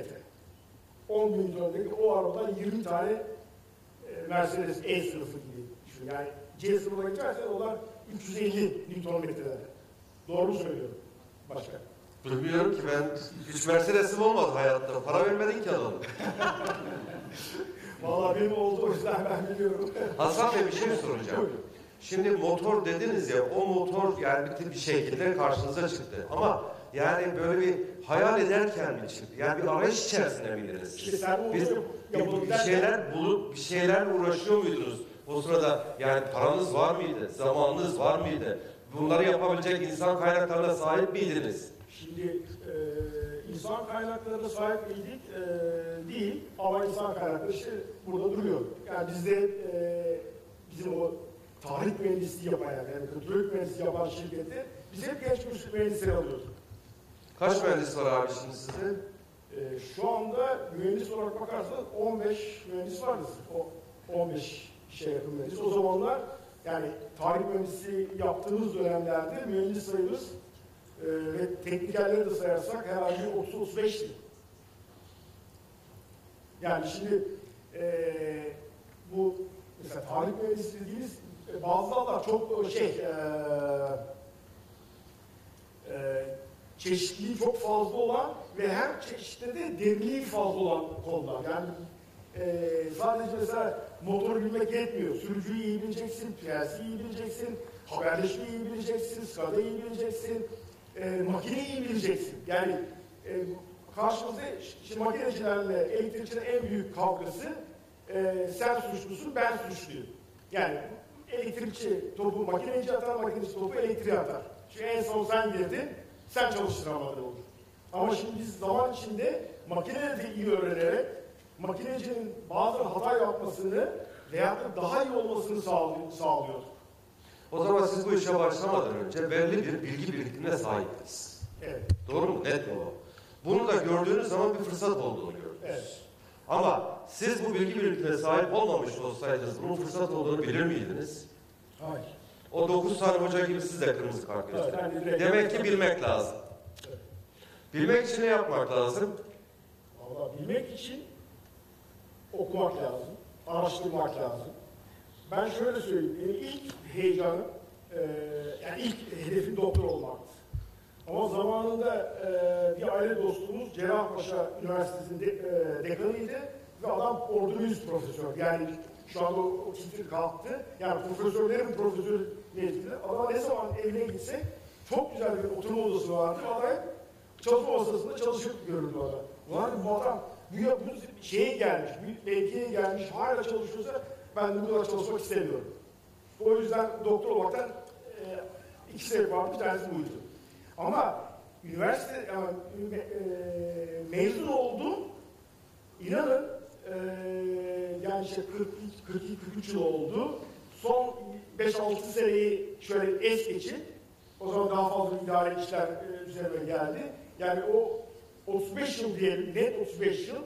10 bin Nm'deki o arabadan 20 tane e, Mercedes E sınıfı gibi düşün. Yani C sınıfına geçersen onlar 350 Nm'de. Doğru söylüyorum? Başka. Bilmiyorum ki ben hiç Mercedes'im olmadı hayatta. Para vermedin ki adamı. Vallahi benim oldu o yüzden ben biliyorum. Hasan Bey bir şey soracağım. Şimdi motor dediniz ya o motor yani bir, bir şekilde karşınıza çıktı. Ama yani böyle bir hayal ederken mi çıktı? Yani bir arayış içerisinde miydiniz? İşte servo Biz, motor bir, bir şeyler bulup bir şeylerle uğraşıyor muydunuz? O sırada yani paranız var mıydı? Zamanınız var mıydı? Bunları yapabilecek insan kaynaklarına sahip miydiniz? Şimdi e, insan kaynaklarına sahip miydik? E, değil. Ama insan kaynakları işte burada duruyor. Yani bizde e, bizim o tarih mühendisliği yapan yani, yani hidrolik mühendisliği yapan şirkette biz hep genç mühendis- mühendisleri alıyorduk. Kaç mühendis var abi şimdi sizde? E, şu anda mühendis olarak bakarsanız 15 mühendis vardır. O 15 şey yakın mühendis. O zamanlar yani tarih mühendisliği yaptığımız dönemlerde mühendis sayımız e, ve teknikerleri de sayarsak herhalde 30-35'ti. Yani şimdi e, bu mesela tarih mühendisliği dediğimiz e, bazı dallar çok şey e, e, çeşitliliği çok fazla olan ve her çeşitte de derinliği fazla olan konular. Yani e, sadece mesela motoru bilmek yetmiyor. Sürücüyü iyi bileceksin, prensi iyi bileceksin, haberleşmeyi iyi bileceksin, SCADA'yı iyi bileceksin, e, makineyi iyi bileceksin. Yani e, karşımızda şimdi makinecilerle elektrikçilerin en büyük kavgası e, sen suçlusun, ben suçluyum. Yani elektrikçi topu makineci atar, makineci topu elektriğe atar. Çünkü en son sen girdin, sen çalıştıramadın olur. Ama şimdi biz zaman içinde makineleri iyi öğrenerek makinecinin bazen hata yapmasını veya da daha iyi olmasını sağlıyor, sağlıyoruz. O zaman siz bu işe başlamadan önce belli bir bilgi birikimine sahiptiniz. Evet. Doğru mu? Net mi o? Bunu da gördüğünüz zaman bir fırsat olduğunu gördünüz. Evet. Ama siz bu bilgi birikimine sahip olmamış olsaydınız bunun fırsat olduğunu bilir miydiniz? Hayır. O 9 tane hoca gibi siz de kırmızı kart Evet, gösterdiniz. direkt- Demek ki bilmek lazım. Bilmek için ne yapmak lazım? Valla bilmek için okumak lazım, araştırmak lazım. Ben şöyle söyleyeyim, benim ilk heyecanım, e, yani ilk hedefim doktor olmaktı. Ama zamanında e, bir aile dostumuz Cerrahpaşa Üniversitesi'nde e, dekanıydı ve adam ordonez profesör. Yani şu anda o, titre kalktı. Yani profesörlerin profesörü niyetinde. Adama ne zaman evine gitsek çok güzel bir oturma odası vardı. Adam çalışma masasında çalışıp görürdü adam. Ulan bu adam bu, ya- bu şeye gelmiş, mevkiye gelmiş, hala çalışıyorsa ben de bu kadar çalışmak istemiyorum. O yüzden doktor olmaktan e, iki sebep var, bir tanesi buydu. Ama üniversite yani, e, mezun oldum, inanın e, yani işte 42-43 yıl oldu. Son 5-6 seneyi şöyle es geçip, o zaman daha fazla idare işler e, üzerime geldi. Yani o 35 yıl diyelim, net 35 yıl.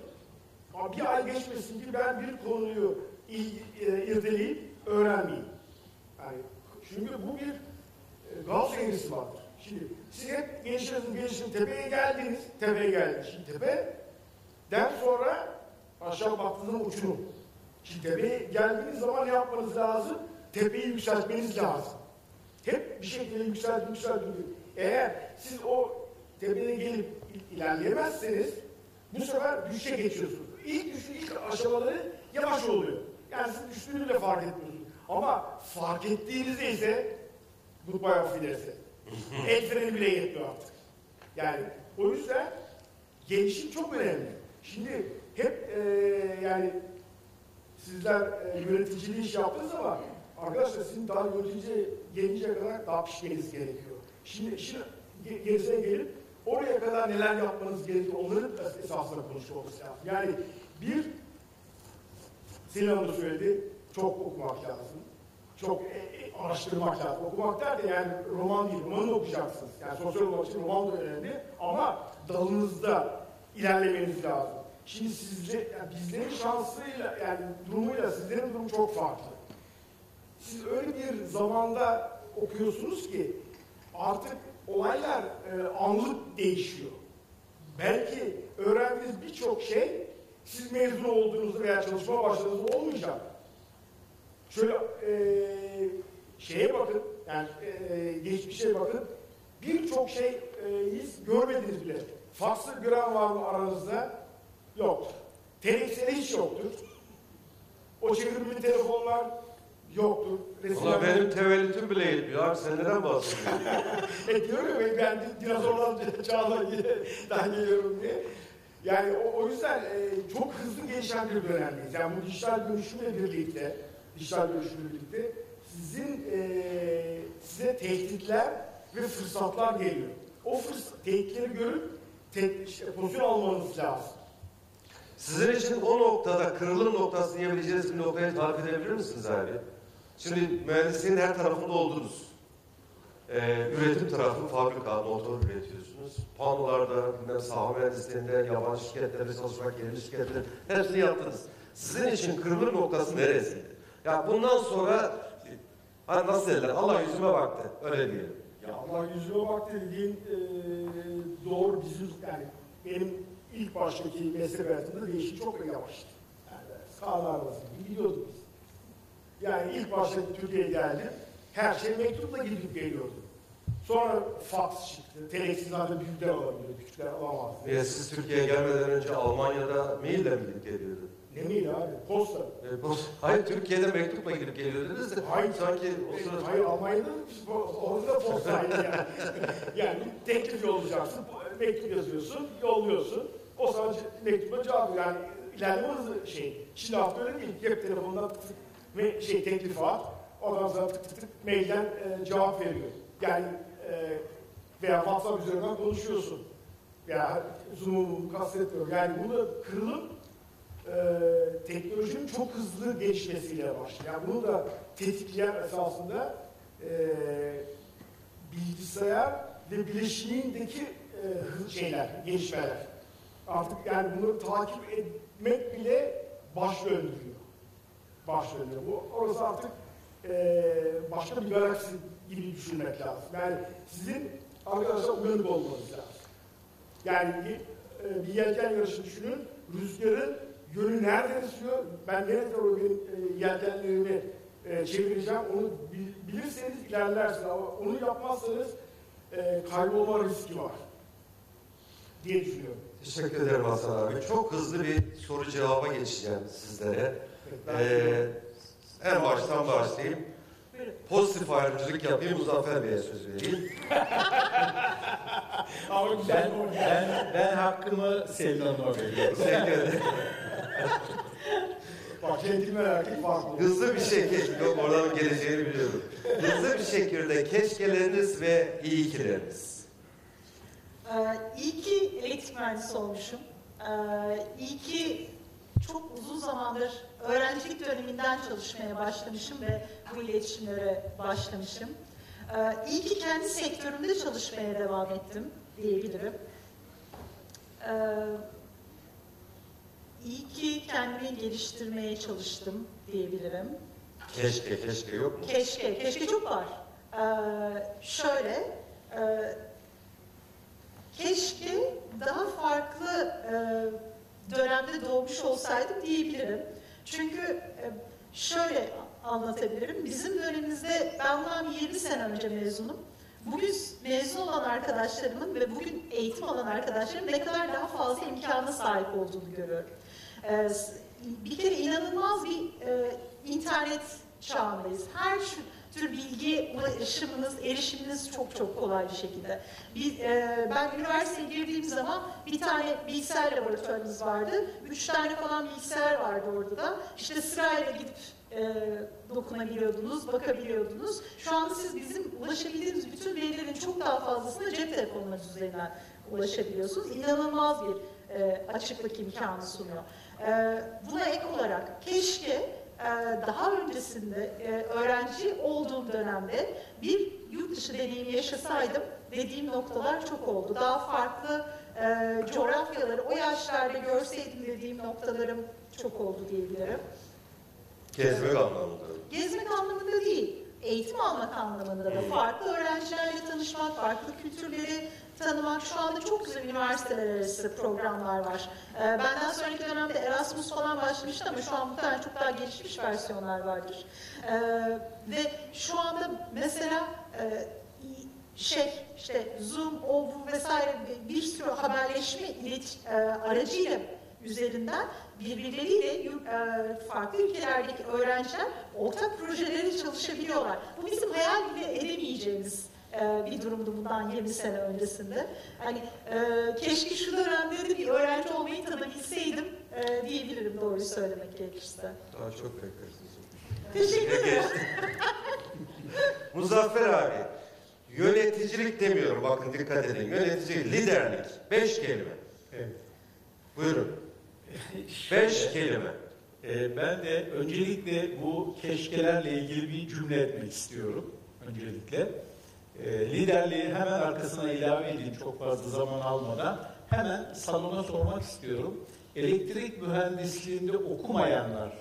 Ama bir ay geçmesin ki ben bir konuyu e, irdeleyip öğrenmeyeyim. Yani çünkü bu bir e, gaz eğrisi vardır. Şimdi siz hep gelişiyorsunuz, gelişiyorsunuz, tepeye geldiniz, tepeye geldiniz. Şimdi tepeden sonra aşağı baktığınızda uçurum. Şimdi tepeye geldiğiniz zaman yapmanız lazım? Tepeyi yükseltmeniz lazım. Hep bir şekilde yükseltin, yükseltin. Eğer siz o tepeye gelip il- ilerleyemezseniz bu sefer düşüşe geçiyorsunuz. İlk düşün, ilk aşamaları yavaş oluyor. Yani siz düştüğünü de fark etmiyorsunuz. Ama fark ettiğinizde ise goodbye affedersin. El freni bile yetmiyor artık. Yani o yüzden gelişim çok önemli. Şimdi hep e, yani sizler e, yöneticiliği iş yaptınız ama arkadaşlar sizin daha yönetici gelinceye kadar daha pişmeniz gerekiyor. Şimdi işin ge- gerisine gelip oraya kadar neler yapmanız gerekiyor onların esasında konuşmamız lazım. Yani bir, Selin Hanım da söyledi, çok okumak lazım. Çok e, e, araştırmak lazım. Okumak derken yani roman değil, romanı okuyacaksınız. Yani sosyal olmak için roman da önemli ama dalınızda ilerlemeniz lazım. Şimdi sizce, yani bizlerin şansıyla, yani durumuyla sizlerin durumu çok farklı. Siz öyle bir zamanda okuyorsunuz ki artık olaylar e, anlık değişiyor. Belki öğrendiğiniz birçok şey siz mezun olduğunuzda veya çalışma başladığınızda olmayacak. Şöyle e, şeye bakın, yani e, geçmişe bakın. Birçok şey e, görmediniz bile. Fakslı gören var mı aranızda? Yok. Televizyonda hiç yoktur. O çevirmeli telefonlar yoktur. Resimler- benim tevellütüm bile yetmiyor abi sen neden bahsediyorsun? e diyorum ya ben di- dinozorlar çağlarından geliyorum diye. Yani o, o yüzden e, çok hızlı gelişen bir dönemdeyiz. Yani bu dijital dönüşümle birlikte, dijital dönüşümle birlikte sizin e, size tehditler ve fırsatlar geliyor. O fırsat, tehditleri görüp te, işte, pozisyon almanız lazım. Sizin için o noktada kırılım noktası diyebileceğiniz bir noktayı tarif edebilir misiniz abi? Şimdi mühendisliğin her tarafında oldunuz. Ee, üretim tarafı fabrika, motor üretiyorsunuz. Panolarda, bilmem saha mühendisliğinde, yabancı şirketlerde çalışmak, yerli şirketler hepsini yaptınız. Sizin için kırılım noktası neresiydi? Ya bundan sonra hani nasıl derler, Allah yüzüme baktı, öyle diyelim. Ya Allah yüzüme bak dediğin e, doğru bizim yani benim ilk baştaki meslek hayatımda değişim çok yavaştı. Yani sağlar arası gidiyorduk biz. Yani ilk başta Türkiye'ye geldim. Her şey mektupla gidip geliyordu. Sonra fax çıktı. Teleksizlerde büyükler alabiliyordu, küçükler alamazdı. Niye siz Türkiye'ye gelmeden önce Almanya'da maille mi gidip geliyordun? Ne miydi abi? Posta. E, bu- Hayır Türkiye'de mektupla gidip geliyordunuz da Hayır. sanki o sırada Hayır Almanya'da orada da postaydı yani. yani teklif yollayacaksın, mektup yazıyorsun, yolluyorsun. O sana mektuba cevap veriyor. Yani ilerleme hızlı şey. Şimdi hafta öyle değil. Cep telefonundan tık tık ve şey teklif var. Ondan sonra tık tık tık mailden e, cevap veriyor. Yani e, veya WhatsApp üzerinden konuşuyorsun. Ya Zoom'u kastetmiyorum. Yani bunu kırılıp e, teknolojinin çok hızlı gelişmesiyle başlıyor. Yani bunu da tetikleyen esasında e, bilgisayar ve bileşiğindeki e, şeyler, gelişmeler. Artık yani bunu takip etmek bile baş döndürüyor. Baş döndürüyor. Bu, orası artık e, başka bir galaksi gibi düşünmek lazım. Yani sizin arkadaşlar uyanık olmanız lazım. Yani bir, e, bir yelken yarışı düşünün. Rüzgarın yönü nereden esiyor? Ben nereye doğru benim e, yelkenlerimi e, çevireceğim? Onu bil- bilirseniz ilerlersiniz. Ama onu yapmazsanız e, kaybolma riski var. Diye düşünüyorum. Teşekkür ederim Hasan abi. Çok hızlı bir soru cevaba geçeceğim sizlere. Ee, en baştan başlayayım. Pozitif ayrımcılık yapayım, Muzaffer Bey'e söz vereyim. Ama güzel Ben, ben, ben hakkımı Selin Hanım'a veriyorum. Teşekkür ederim. Bak centilmen erkek farklı. Hızlı bir şekilde, yok oradan geleceğini biliyorum. Hızlı bir şekilde keşkeleriniz ve iyi kileriniz. Ee, iyi ki elektrik mühendisi olmuşum. Ee, iyi ki çok uzun zamandır öğrencilik döneminden çalışmaya başlamışım ve bu iletişimlere başlamışım. Ee, iyi ki kendi sektörümde çalışmaya devam ettim diyebilirim. Ee, iyi ki kendimi geliştirmeye çalıştım diyebilirim. Keşke, keşke yok mu? Keşke, keşke çok var. Ee, şöyle, e, keşke daha farklı e, dönemde doğmuş olsaydım diyebilirim. Çünkü e, şöyle anlatabilirim. Bizim dönemimizde ben bundan bir 20 sene önce mezunum. Bugün mezun olan arkadaşlarımın ve bugün eğitim alan arkadaşlarımın ne kadar daha fazla imkana sahip olduğunu görüyorum. S- bir kere inanılmaz bir e, internet çağındayız. Her şu, tür bilgi ulaşımınız, erişiminiz çok çok kolay bir şekilde. Bir, e, ben üniversiteye girdiğim zaman bir tane bilgisayar laboratuvarımız vardı. Üç tane falan bilgisayar vardı orada da. İşte sırayla gidip e, dokunabiliyordunuz, bakabiliyordunuz. Şu anda siz bizim ulaşabildiğimiz bütün verilerin çok daha fazlasına cep telefonunuz üzerinden ulaşabiliyorsunuz. İnanılmaz bir e, açıklık imkanı sunuyor. E, buna ek olarak keşke daha öncesinde e, öğrenci olduğum dönemde bir yurt dışı deneyimi yaşasaydım dediğim noktalar çok oldu. Daha farklı e, coğrafyaları o yaşlarda görseydim dediğim noktalarım çok oldu diyebilirim. Gezmek anlamında. Gezmek anlamında değil, eğitim almak anlamında da farklı öğrencilerle tanışmak, farklı kültürleri tanımak. Şu anda çok güzel üniversiteler arası programlar var. Ee, benden sonraki dönemde Erasmus falan başlamıştı ama şu an muhtemelen çok daha gelişmiş versiyonlar vardır. Ee, ve şu anda mesela e, şey işte Zoom, o bu vesaire bir sürü haberleşme ilet, e, aracıyla üzerinden birbirleriyle e, farklı ülkelerdeki öğrenciler ortak projelerde çalışabiliyorlar. Bu bizim hayal bile edemeyeceğimiz e, bir durumdu bundan 20 sene öncesinde. Hani e, keşke şu dönemde de bir öğrenci olmayı tadabilseydim e, diyebilirim doğru söylemek gerekirse. Daha çok beklersiniz. Teşekkür ederim. Muzaffer abi, yöneticilik demiyorum bakın dikkat edin. Yöneticilik, liderlik. Beş kelime. Evet. Buyurun. Beş kelime. Ee, ben de öncelikle bu keşkelerle ilgili bir cümle etmek istiyorum. Öncelikle. Ee, liderliği hemen arkasına ilave edeyim çok fazla zaman almadan. Hemen salona sormak istiyorum. Elektrik mühendisliğinde okumayanlar,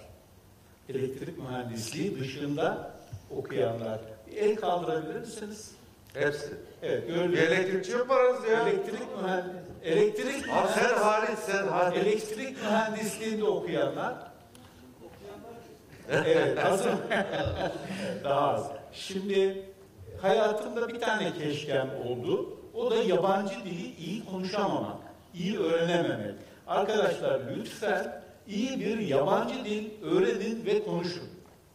elektrik mühendisliği dışında okuyanlar, bir el kaldırabilir misiniz? Hepsi. Evet, Bir gördüğünüz elektrikçi yaparız ya. elektrik mühendis, elektrik Abi sen hariç sen hariç. Elektrik mühendisliğinde okuyanlar. evet, az Daha az. Şimdi hayatımda bir tane keşkem oldu. O da yabancı dili iyi konuşamamak, iyi öğrenememek. Arkadaşlar lütfen iyi bir yabancı dil öğrenin ve konuşun.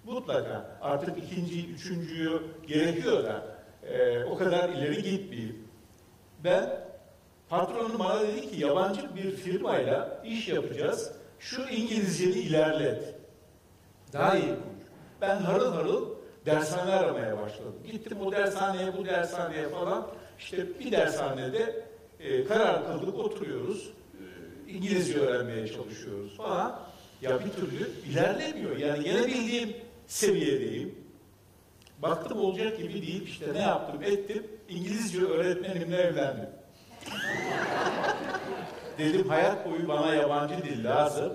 Mutlaka. Artık ikinci, üçüncüyü gerekiyor da e, o kadar ileri gitmeyeyim. Ben Patronum bana dedi ki yabancı bir firmayla iş yapacağız. Şu İngilizceni ilerlet. Daha iyi konuş. Ben harıl harıl dershane aramaya başladım. Gittim o dershaneye bu dershaneye falan. İşte bir dershanede e, karar kıldık oturuyoruz. E, İngilizce öğrenmeye çalışıyoruz falan. Ya bir türlü ilerlemiyor. Yani gene bildiğim seviyedeyim. Baktım olacak gibi değil. İşte ne yaptım ettim. İngilizce öğretmenimle evlendim. Dedim hayat boyu bana yabancı dil lazım.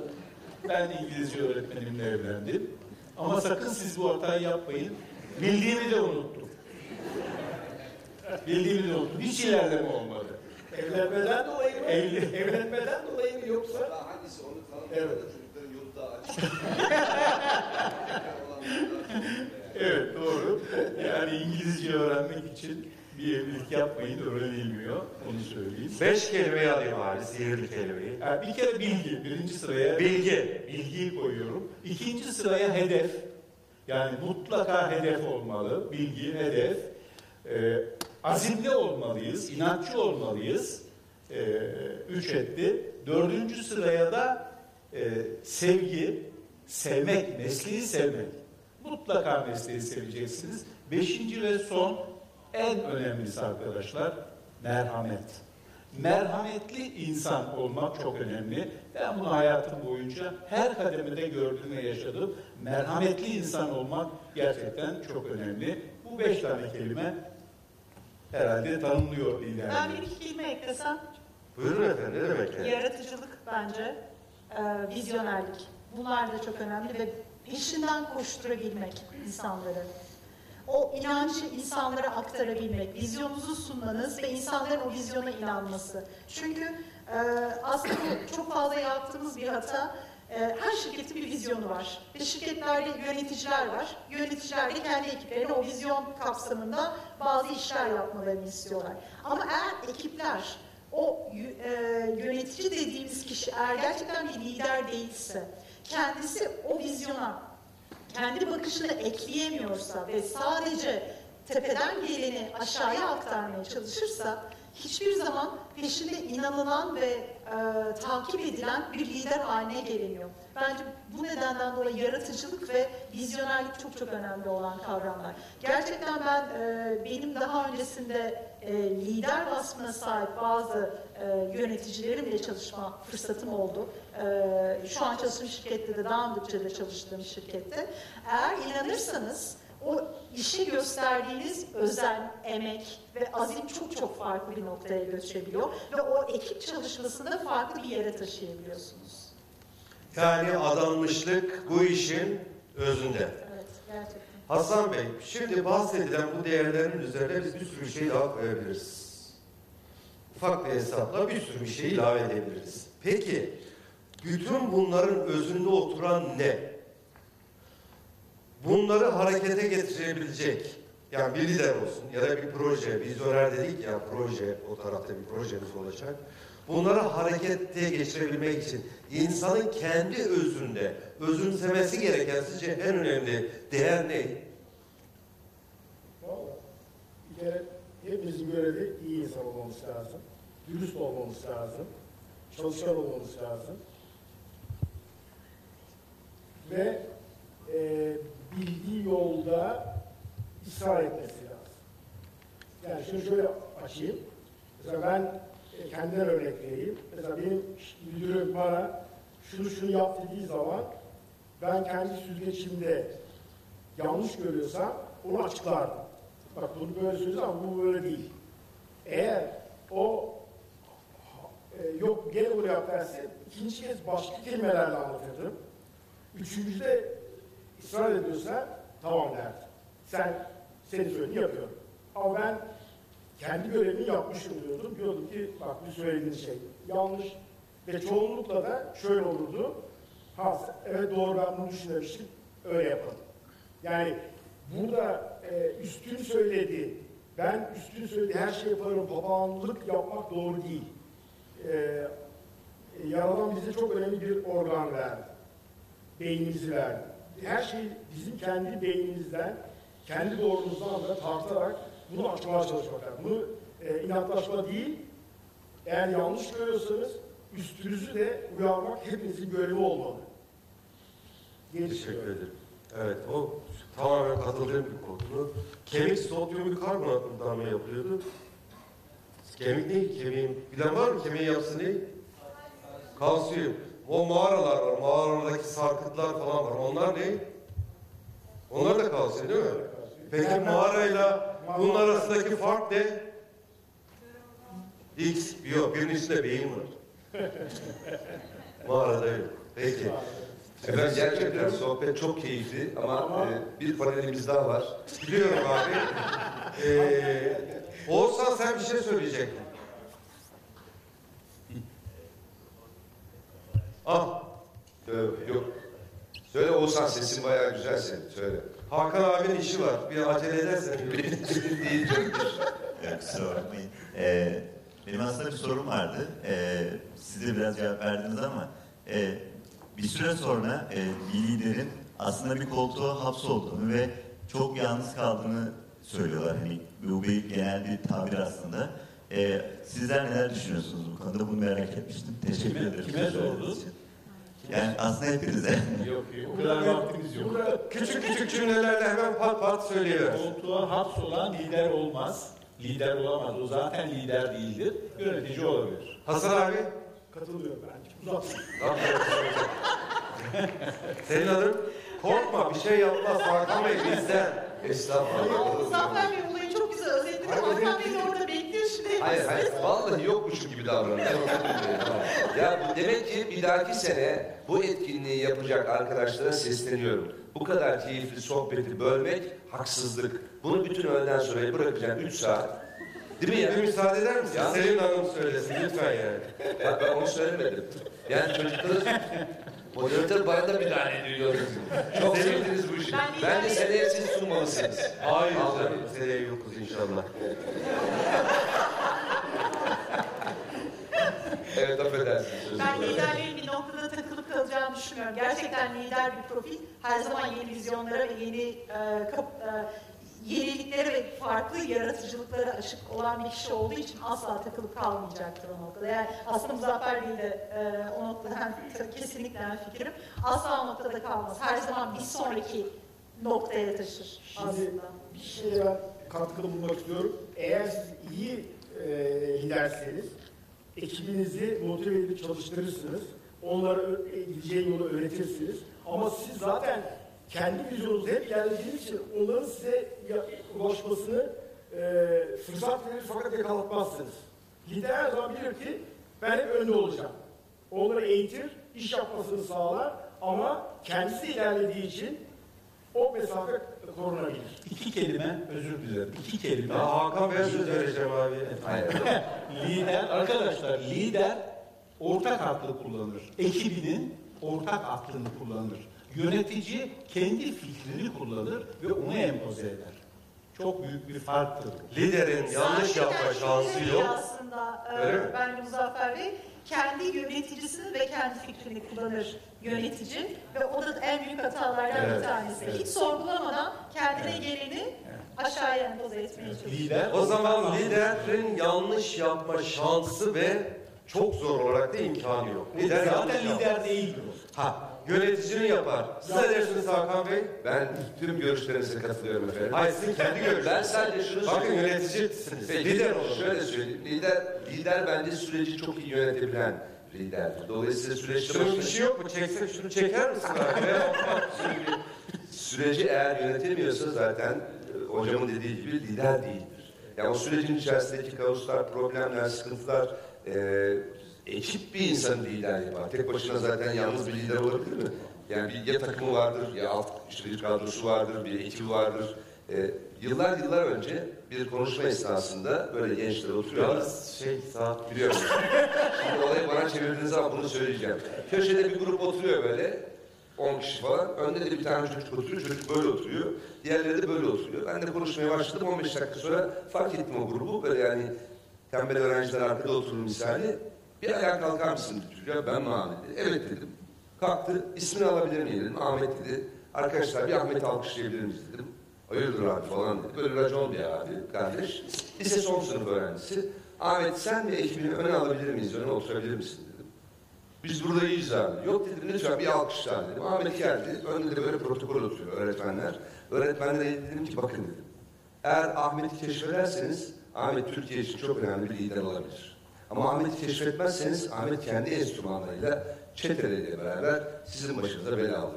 Ben İngilizce öğretmenimle evlendim. Ama sakın siz bu hatayı yapmayın. Bildiğimi de unuttum. Bildiğimi de unuttum. Hiç ilerleme olmadı. Evlenmeden dolayı mı? Evli- Evlenmeden dolayı mı yoksa? Hangisi onu Evet. çocukların yolu daha açık. Evet doğru. Yani İngilizce öğrenmek için bir evlilik yapmayın öğrenilmiyor. Onu söyleyeyim. Beş kelimeyi alayım abi, sihirli kelimeyi. Yani bir kere bilgi. Birinci sıraya Bilgi. bilgiyi koyuyorum. İkinci sıraya hedef. Yani mutlaka hedef olmalı. Bilgi, hedef. Ee, azimli olmalıyız, inatçı olmalıyız. Ee, üç etti. Dördüncü sıraya da e, sevgi, sevmek, mesleği sevmek. Mutlaka mesleği seveceksiniz. Beşinci ve son en önemlisi arkadaşlar merhamet. Merhametli insan olmak çok önemli. Ben bunu hayatım boyunca her kademede gördüm ve yaşadım. Merhametli insan olmak gerçekten çok önemli. Bu beş tane kelime herhalde tanımlıyor Ben liderliği. bir iki kelime eklesem, Buyurun efendim, ne demek yani? yaratıcılık bence, e, vizyonerlik. Bunlar da çok önemli ve peşinden koşturabilmek insanları. O inancı insanlara aktarabilmek, vizyonunuzu sunmanız ve insanların o vizyona inanması. Çünkü e, aslında çok fazla yaptığımız bir hata. E, her şirketin bir vizyonu var. Ve şirketlerde yöneticiler var. Yöneticiler de kendi ekiplerine o vizyon kapsamında bazı işler yapmalarını istiyorlar. Ama eğer ekipler o e, yönetici dediğimiz kişi eğer gerçekten bir lider değilse, kendisi o vizyona kendi bakışını ekleyemiyorsa ve sadece tepeden geleni aşağıya aktarmaya çalışırsa hiçbir zaman peşinde inanılan ve e, takip edilen bir lider haline gelemiyor. Bence bu nedenden dolayı yaratıcılık ve vizyonerlik çok çok önemli olan kavramlar. Gerçekten ben e, benim daha öncesinde e, lider vasfına sahip bazı e, yöneticilerimle çalışma fırsatım oldu. E, şu an çalıştığım şirkette de daha önce de çalıştığım şirkette. Eğer inanırsanız o işe gösterdiğiniz özen, emek ve azim çok çok farklı bir noktaya götürebiliyor ve o ekip çalışmasında farklı bir yere taşıyabiliyorsunuz. Yani adanmışlık bu işin özünde. Evet, gerçekten. Hasan Bey, şimdi bahsedilen bu değerlerin üzerine biz bir sürü şey daha koyabiliriz. Ufak bir hesapla bir sürü bir şey ilave edebiliriz. Peki, bütün bunların özünde oturan ne? Bunları harekete getirebilecek, yani bir lider olsun ya da bir proje, vizyoner dedik ya proje, o tarafta bir projeniz olacak. Bunları harekete geçirebilmek için insanın kendi özünde özümsemesi gereken sizce en önemli değer ne? Vallahi bir kere hepimizin görevi iyi insan olmamız lazım. Dürüst olmamız lazım. Çalışkan olmamız lazım. Ve e, bildiği yolda ısrar etmesi lazım. Yani şunu şöyle açayım. Mesela ben e, kendimden örnek vereyim. Mesela benim müdürüm bana şunu şunu yap dediği zaman ben kendi süzgeçimde yanlış görüyorsam onu açıklardım. Bak bunu böyle söylüyoruz ama bu böyle değil. Eğer o e, yok gel buraya derse ikinci kez başka kelimelerle anlatırdım. Üçüncüde ısrar ediyorsa tamam derdim. Sen senin söylediğini yapıyorum. Ama ben kendi görevimi yapmış oluyordum. Diyordum ki bak bu söylediğin şey yanlış. Ve çoğunlukla da şöyle olurdu. Ha evet doğru ben bunu düşünmemiştim. Öyle yapalım. Yani burada e, üstün söyledi, ben üstün söyledi her şeyi yaparım, papağanlık yapmak doğru değil. E, e, Yaradan bize çok önemli bir organ verdi. Beynimizi verdi. Her şey bizim kendi beynimizden, kendi doğrumuzdan da tartarak bunu açmaya çalışmak lazım. Bunu e, inatlaşma değil, eğer yanlış görüyorsanız üstünüzü de uyarmak hepinizin görevi olmalı. diye Teşekkür ederim. Evet, o tamamen katıldığım bir konu. Kemik sodyum bikarbonatından mı yapılıyordu? Kemik değil, kemiğin. Bilen var mı kemiği yapısı ne? Kalsiyum. O mağaralar var, mağaralardaki sarkıtlar falan var. Onlar ne? Onlar da kalsiyum değil mi? Peki mağarayla bunun arasındaki fark ne? X, yok birinin içinde beyin var. Mağarada yok. Peki. Efendim gerçekten sohbet çok keyifli ama e, bir panelimiz daha var. Biliyorum abi. Ee, Oğuzhan sen bir şey söyleyecektin. Ah, Ee, yok. Söyle Oğuzhan sesin bayağı güzel senin. Söyle. Hakan abinin işi var. Bir acele edersen. Canım. Evet, kusura bakmayın. Ee, benim aslında bir sorum vardı. Ee, siz de biraz cevap verdiniz ama e, bir süre sonra e, bir liderin aslında bir koltuğa hapsolduğunu ve çok yalnız kaldığını söylüyorlar. Hani bu bir genel bir tabir aslında. Ee, sizler neler düşünüyorsunuz bu konuda? Bunu merak etmiştim. Teşekkür Kime- ederim. kime sordun? Yani aslında hepinize. Yok, o kadar vaktimiz yok. Burada Küçük küçük cümlelerle hemen pat pat söyleyiver. Koltuğa hapsolan lider olmaz. Lider olamaz. O zaten lider değildir. Yönetici olabilir. Hasan abi, katılıyorum ben. Uzatmayın. senin adın? Korkma bir şey yapmaz Hakan Bey bizden. Estağfurullah. Ama Muzaffer Bey olayı çok güzel özetledi. Hakan Bey de orada bekliyor şimdi. Hayır hayır vallahi yokmuşum gibi davranıyor. ya bu demek ki bir dahaki sene bu etkinliği yapacak arkadaşlara sesleniyorum. Bu kadar keyifli sohbeti bölmek haksızlık. Bunu bütün öğleden sonra bırakacağım 3 saat. Değil mi ya? Bir müsaade eder misin? Ya. Selin Hanım söylesin lütfen yani. Ben, ben onu söylemedim. Yani çocukları moderatör bayağı da müdahale ediyor. Çok sevdiniz bu işi. Ben Bence seneye siz sunmalısınız. Hayır seneye yokuz inşallah. Evet affedersiniz. özür Ben liderlerin bir noktada takılıp kalacağını düşünmüyorum. Gerçekten lider bir profil her zaman yeni vizyonlara ve yeni e, kap- e, yeniliklere ve farklı yaratıcılıklara açık olan bir kişi olduğu için asla takılıp kalmayacaktır o noktada. Yani aslında Muzaffer Bey de e, o noktada hem kesinlikle hem fikrim. Asla o noktada kalmaz. Her zaman bir sonraki noktaya taşır Şimdi aslında. bir şeye ben katkıda bulunmak istiyorum. Eğer siz iyi e, liderseniz ekibinizi motive edip çalıştırırsınız. Onlara gideceği yolu öğretirsiniz. Ama siz zaten kendi vizyonunuzu hep ilerlediğiniz için onların size ulaşmasını e, fırsat verir fakat yakalatmazsınız. Lider her zaman bilir ki ben hep önde olacağım. Onları eğitir, iş yapmasını sağlar ama kendisi ilerlediği için o mesafe korunabilir. İki kelime, özür dilerim. İki kelime. Ya Hakan Bey'e söz vereceğim abi. Hayır. lider, arkadaşlar lider ortak aklı kullanır. Ekibinin ortak aklını kullanır. Yönetici kendi fikrini kullanır ve onu empoze eder. Çok büyük bir farktır. Liderin yanlış yapma şansı yok. Aslında e, Öyle mi? bence Muzaffer Bey kendi yöneticisini ve kendi fikrini kullanır yönetici ve o da en büyük hatalardan Evet, bir tanesi. Hiç sorgulamadan kendine geleni aşağıya empoze etmeye çalışıyor. Lider O zaman liderin yanlış yapma şansı ve çok zor olarak da imkanı yok. Lider zaten lider değildir o. Ha, yöneticinin yapar. Siz ne dersiniz Hakan Bey? Ben tüm görüşlerinize katılıyorum efendim. Hayır sizin kendi görüşünüz. Ben sadece şunu Bakın yöneticisiniz. Peki, Lider olun. Şöyle söyleyeyim. Lider, lider bence süreci çok iyi yönetebilen liderdir. Dolayısıyla süreçte Şunun bir şey yok mu? Çeksek şunu çeker misin abi? Süreci eğer yönetemiyorsa zaten e, hocamın dediği gibi lider değildir. Yani o sürecin içerisindeki kaoslar, problemler, sıkıntılar e, ekip bir insanı lider yapar. Tek başına zaten yalnız bir lider olabilir mi? Yani bir ya takımı vardır, ya alt işte bir kadrosu vardır, bir ekibi vardır. E, yıllar yıllar önce bir konuşma esnasında böyle gençler oturuyorlar. Şey saat Biliyorum. Şimdi olayı bana çevirdiğiniz zaman bunu söyleyeceğim. Köşede bir grup oturuyor böyle. 10 kişi falan. Önde de bir tane çocuk oturuyor. Çocuk böyle oturuyor. Diğerleri de böyle oturuyor. Ben de konuşmaya başladım. 15 dakika sonra fark ettim o grubu. Böyle yani tembel öğrenciler arkada oturur misali. Bir ayağa kalkar mısın dedi. Ben mi Ahmet dedi. Evet dedim. Kalktı. İsmini alabilir miyim dedim. Ahmet dedi. Arkadaşlar bir Ahmet'i alkışlayabilir miyiz dedim. Hayırdır abi falan dedi. Böyle racon bir abi kardeş. Lise son sınıf öğrencisi. Ahmet sen ve ekibini öne alabilir miyiz? Öne oturabilir misin dedim. Biz burada iyiyiz abi. Yok dedim lütfen bir alkışlar dedim. Ahmet geldi. Önünde de böyle protokol oturuyor öğretmenler. Öğretmenlere dedim ki bakın dedim. Eğer Ahmet'i keşfederseniz Ahmet Türkiye için çok önemli bir lider olabilir. Ama Ahmet'i keşfetmezseniz Ahmet kendi enstrümanlarıyla çeteleriyle beraber sizin başınıza bela olur.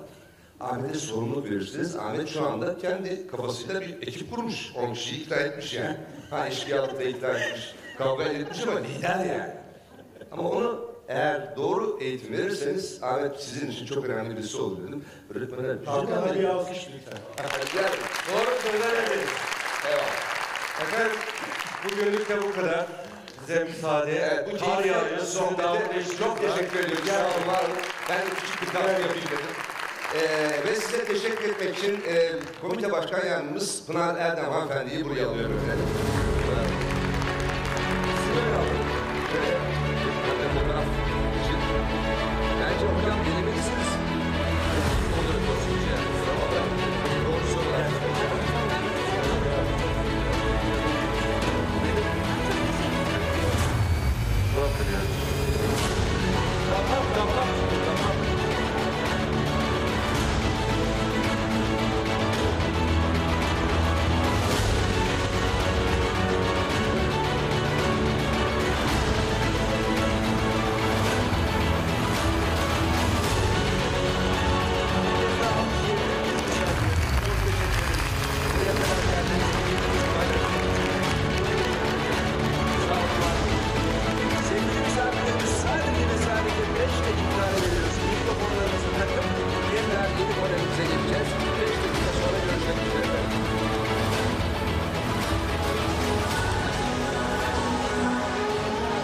Ahmet'e sorumluluk verirsiniz. Ahmet şu anda kendi kafasıyla bir ekip kurmuş. 10 kişiyi ikna etmiş yani. Ha eşkıyalıkla ikna etmiş. Kavga etmiş ama lider yani. Ama onu eğer doğru eğitim verirseniz Ahmet sizin için çok önemli birisi olur dedim. Öğretmenler Hakan'a bir alkış lütfen. Doğru söylemediniz. Eyvallah. Efendim bugünlük de bu kadar. Size müsaade. Evet, bu Kar yağıyor. sohbete Sohbete çok teşekkür ediyorum. Sağ olun, var olun. Ben küçük bir kahve yapayım dedim. Ee, ve size teşekkür etmek için e, komite başkan yardımcımız Pınar Erdem hanımefendiyi buraya alıyorum efendim.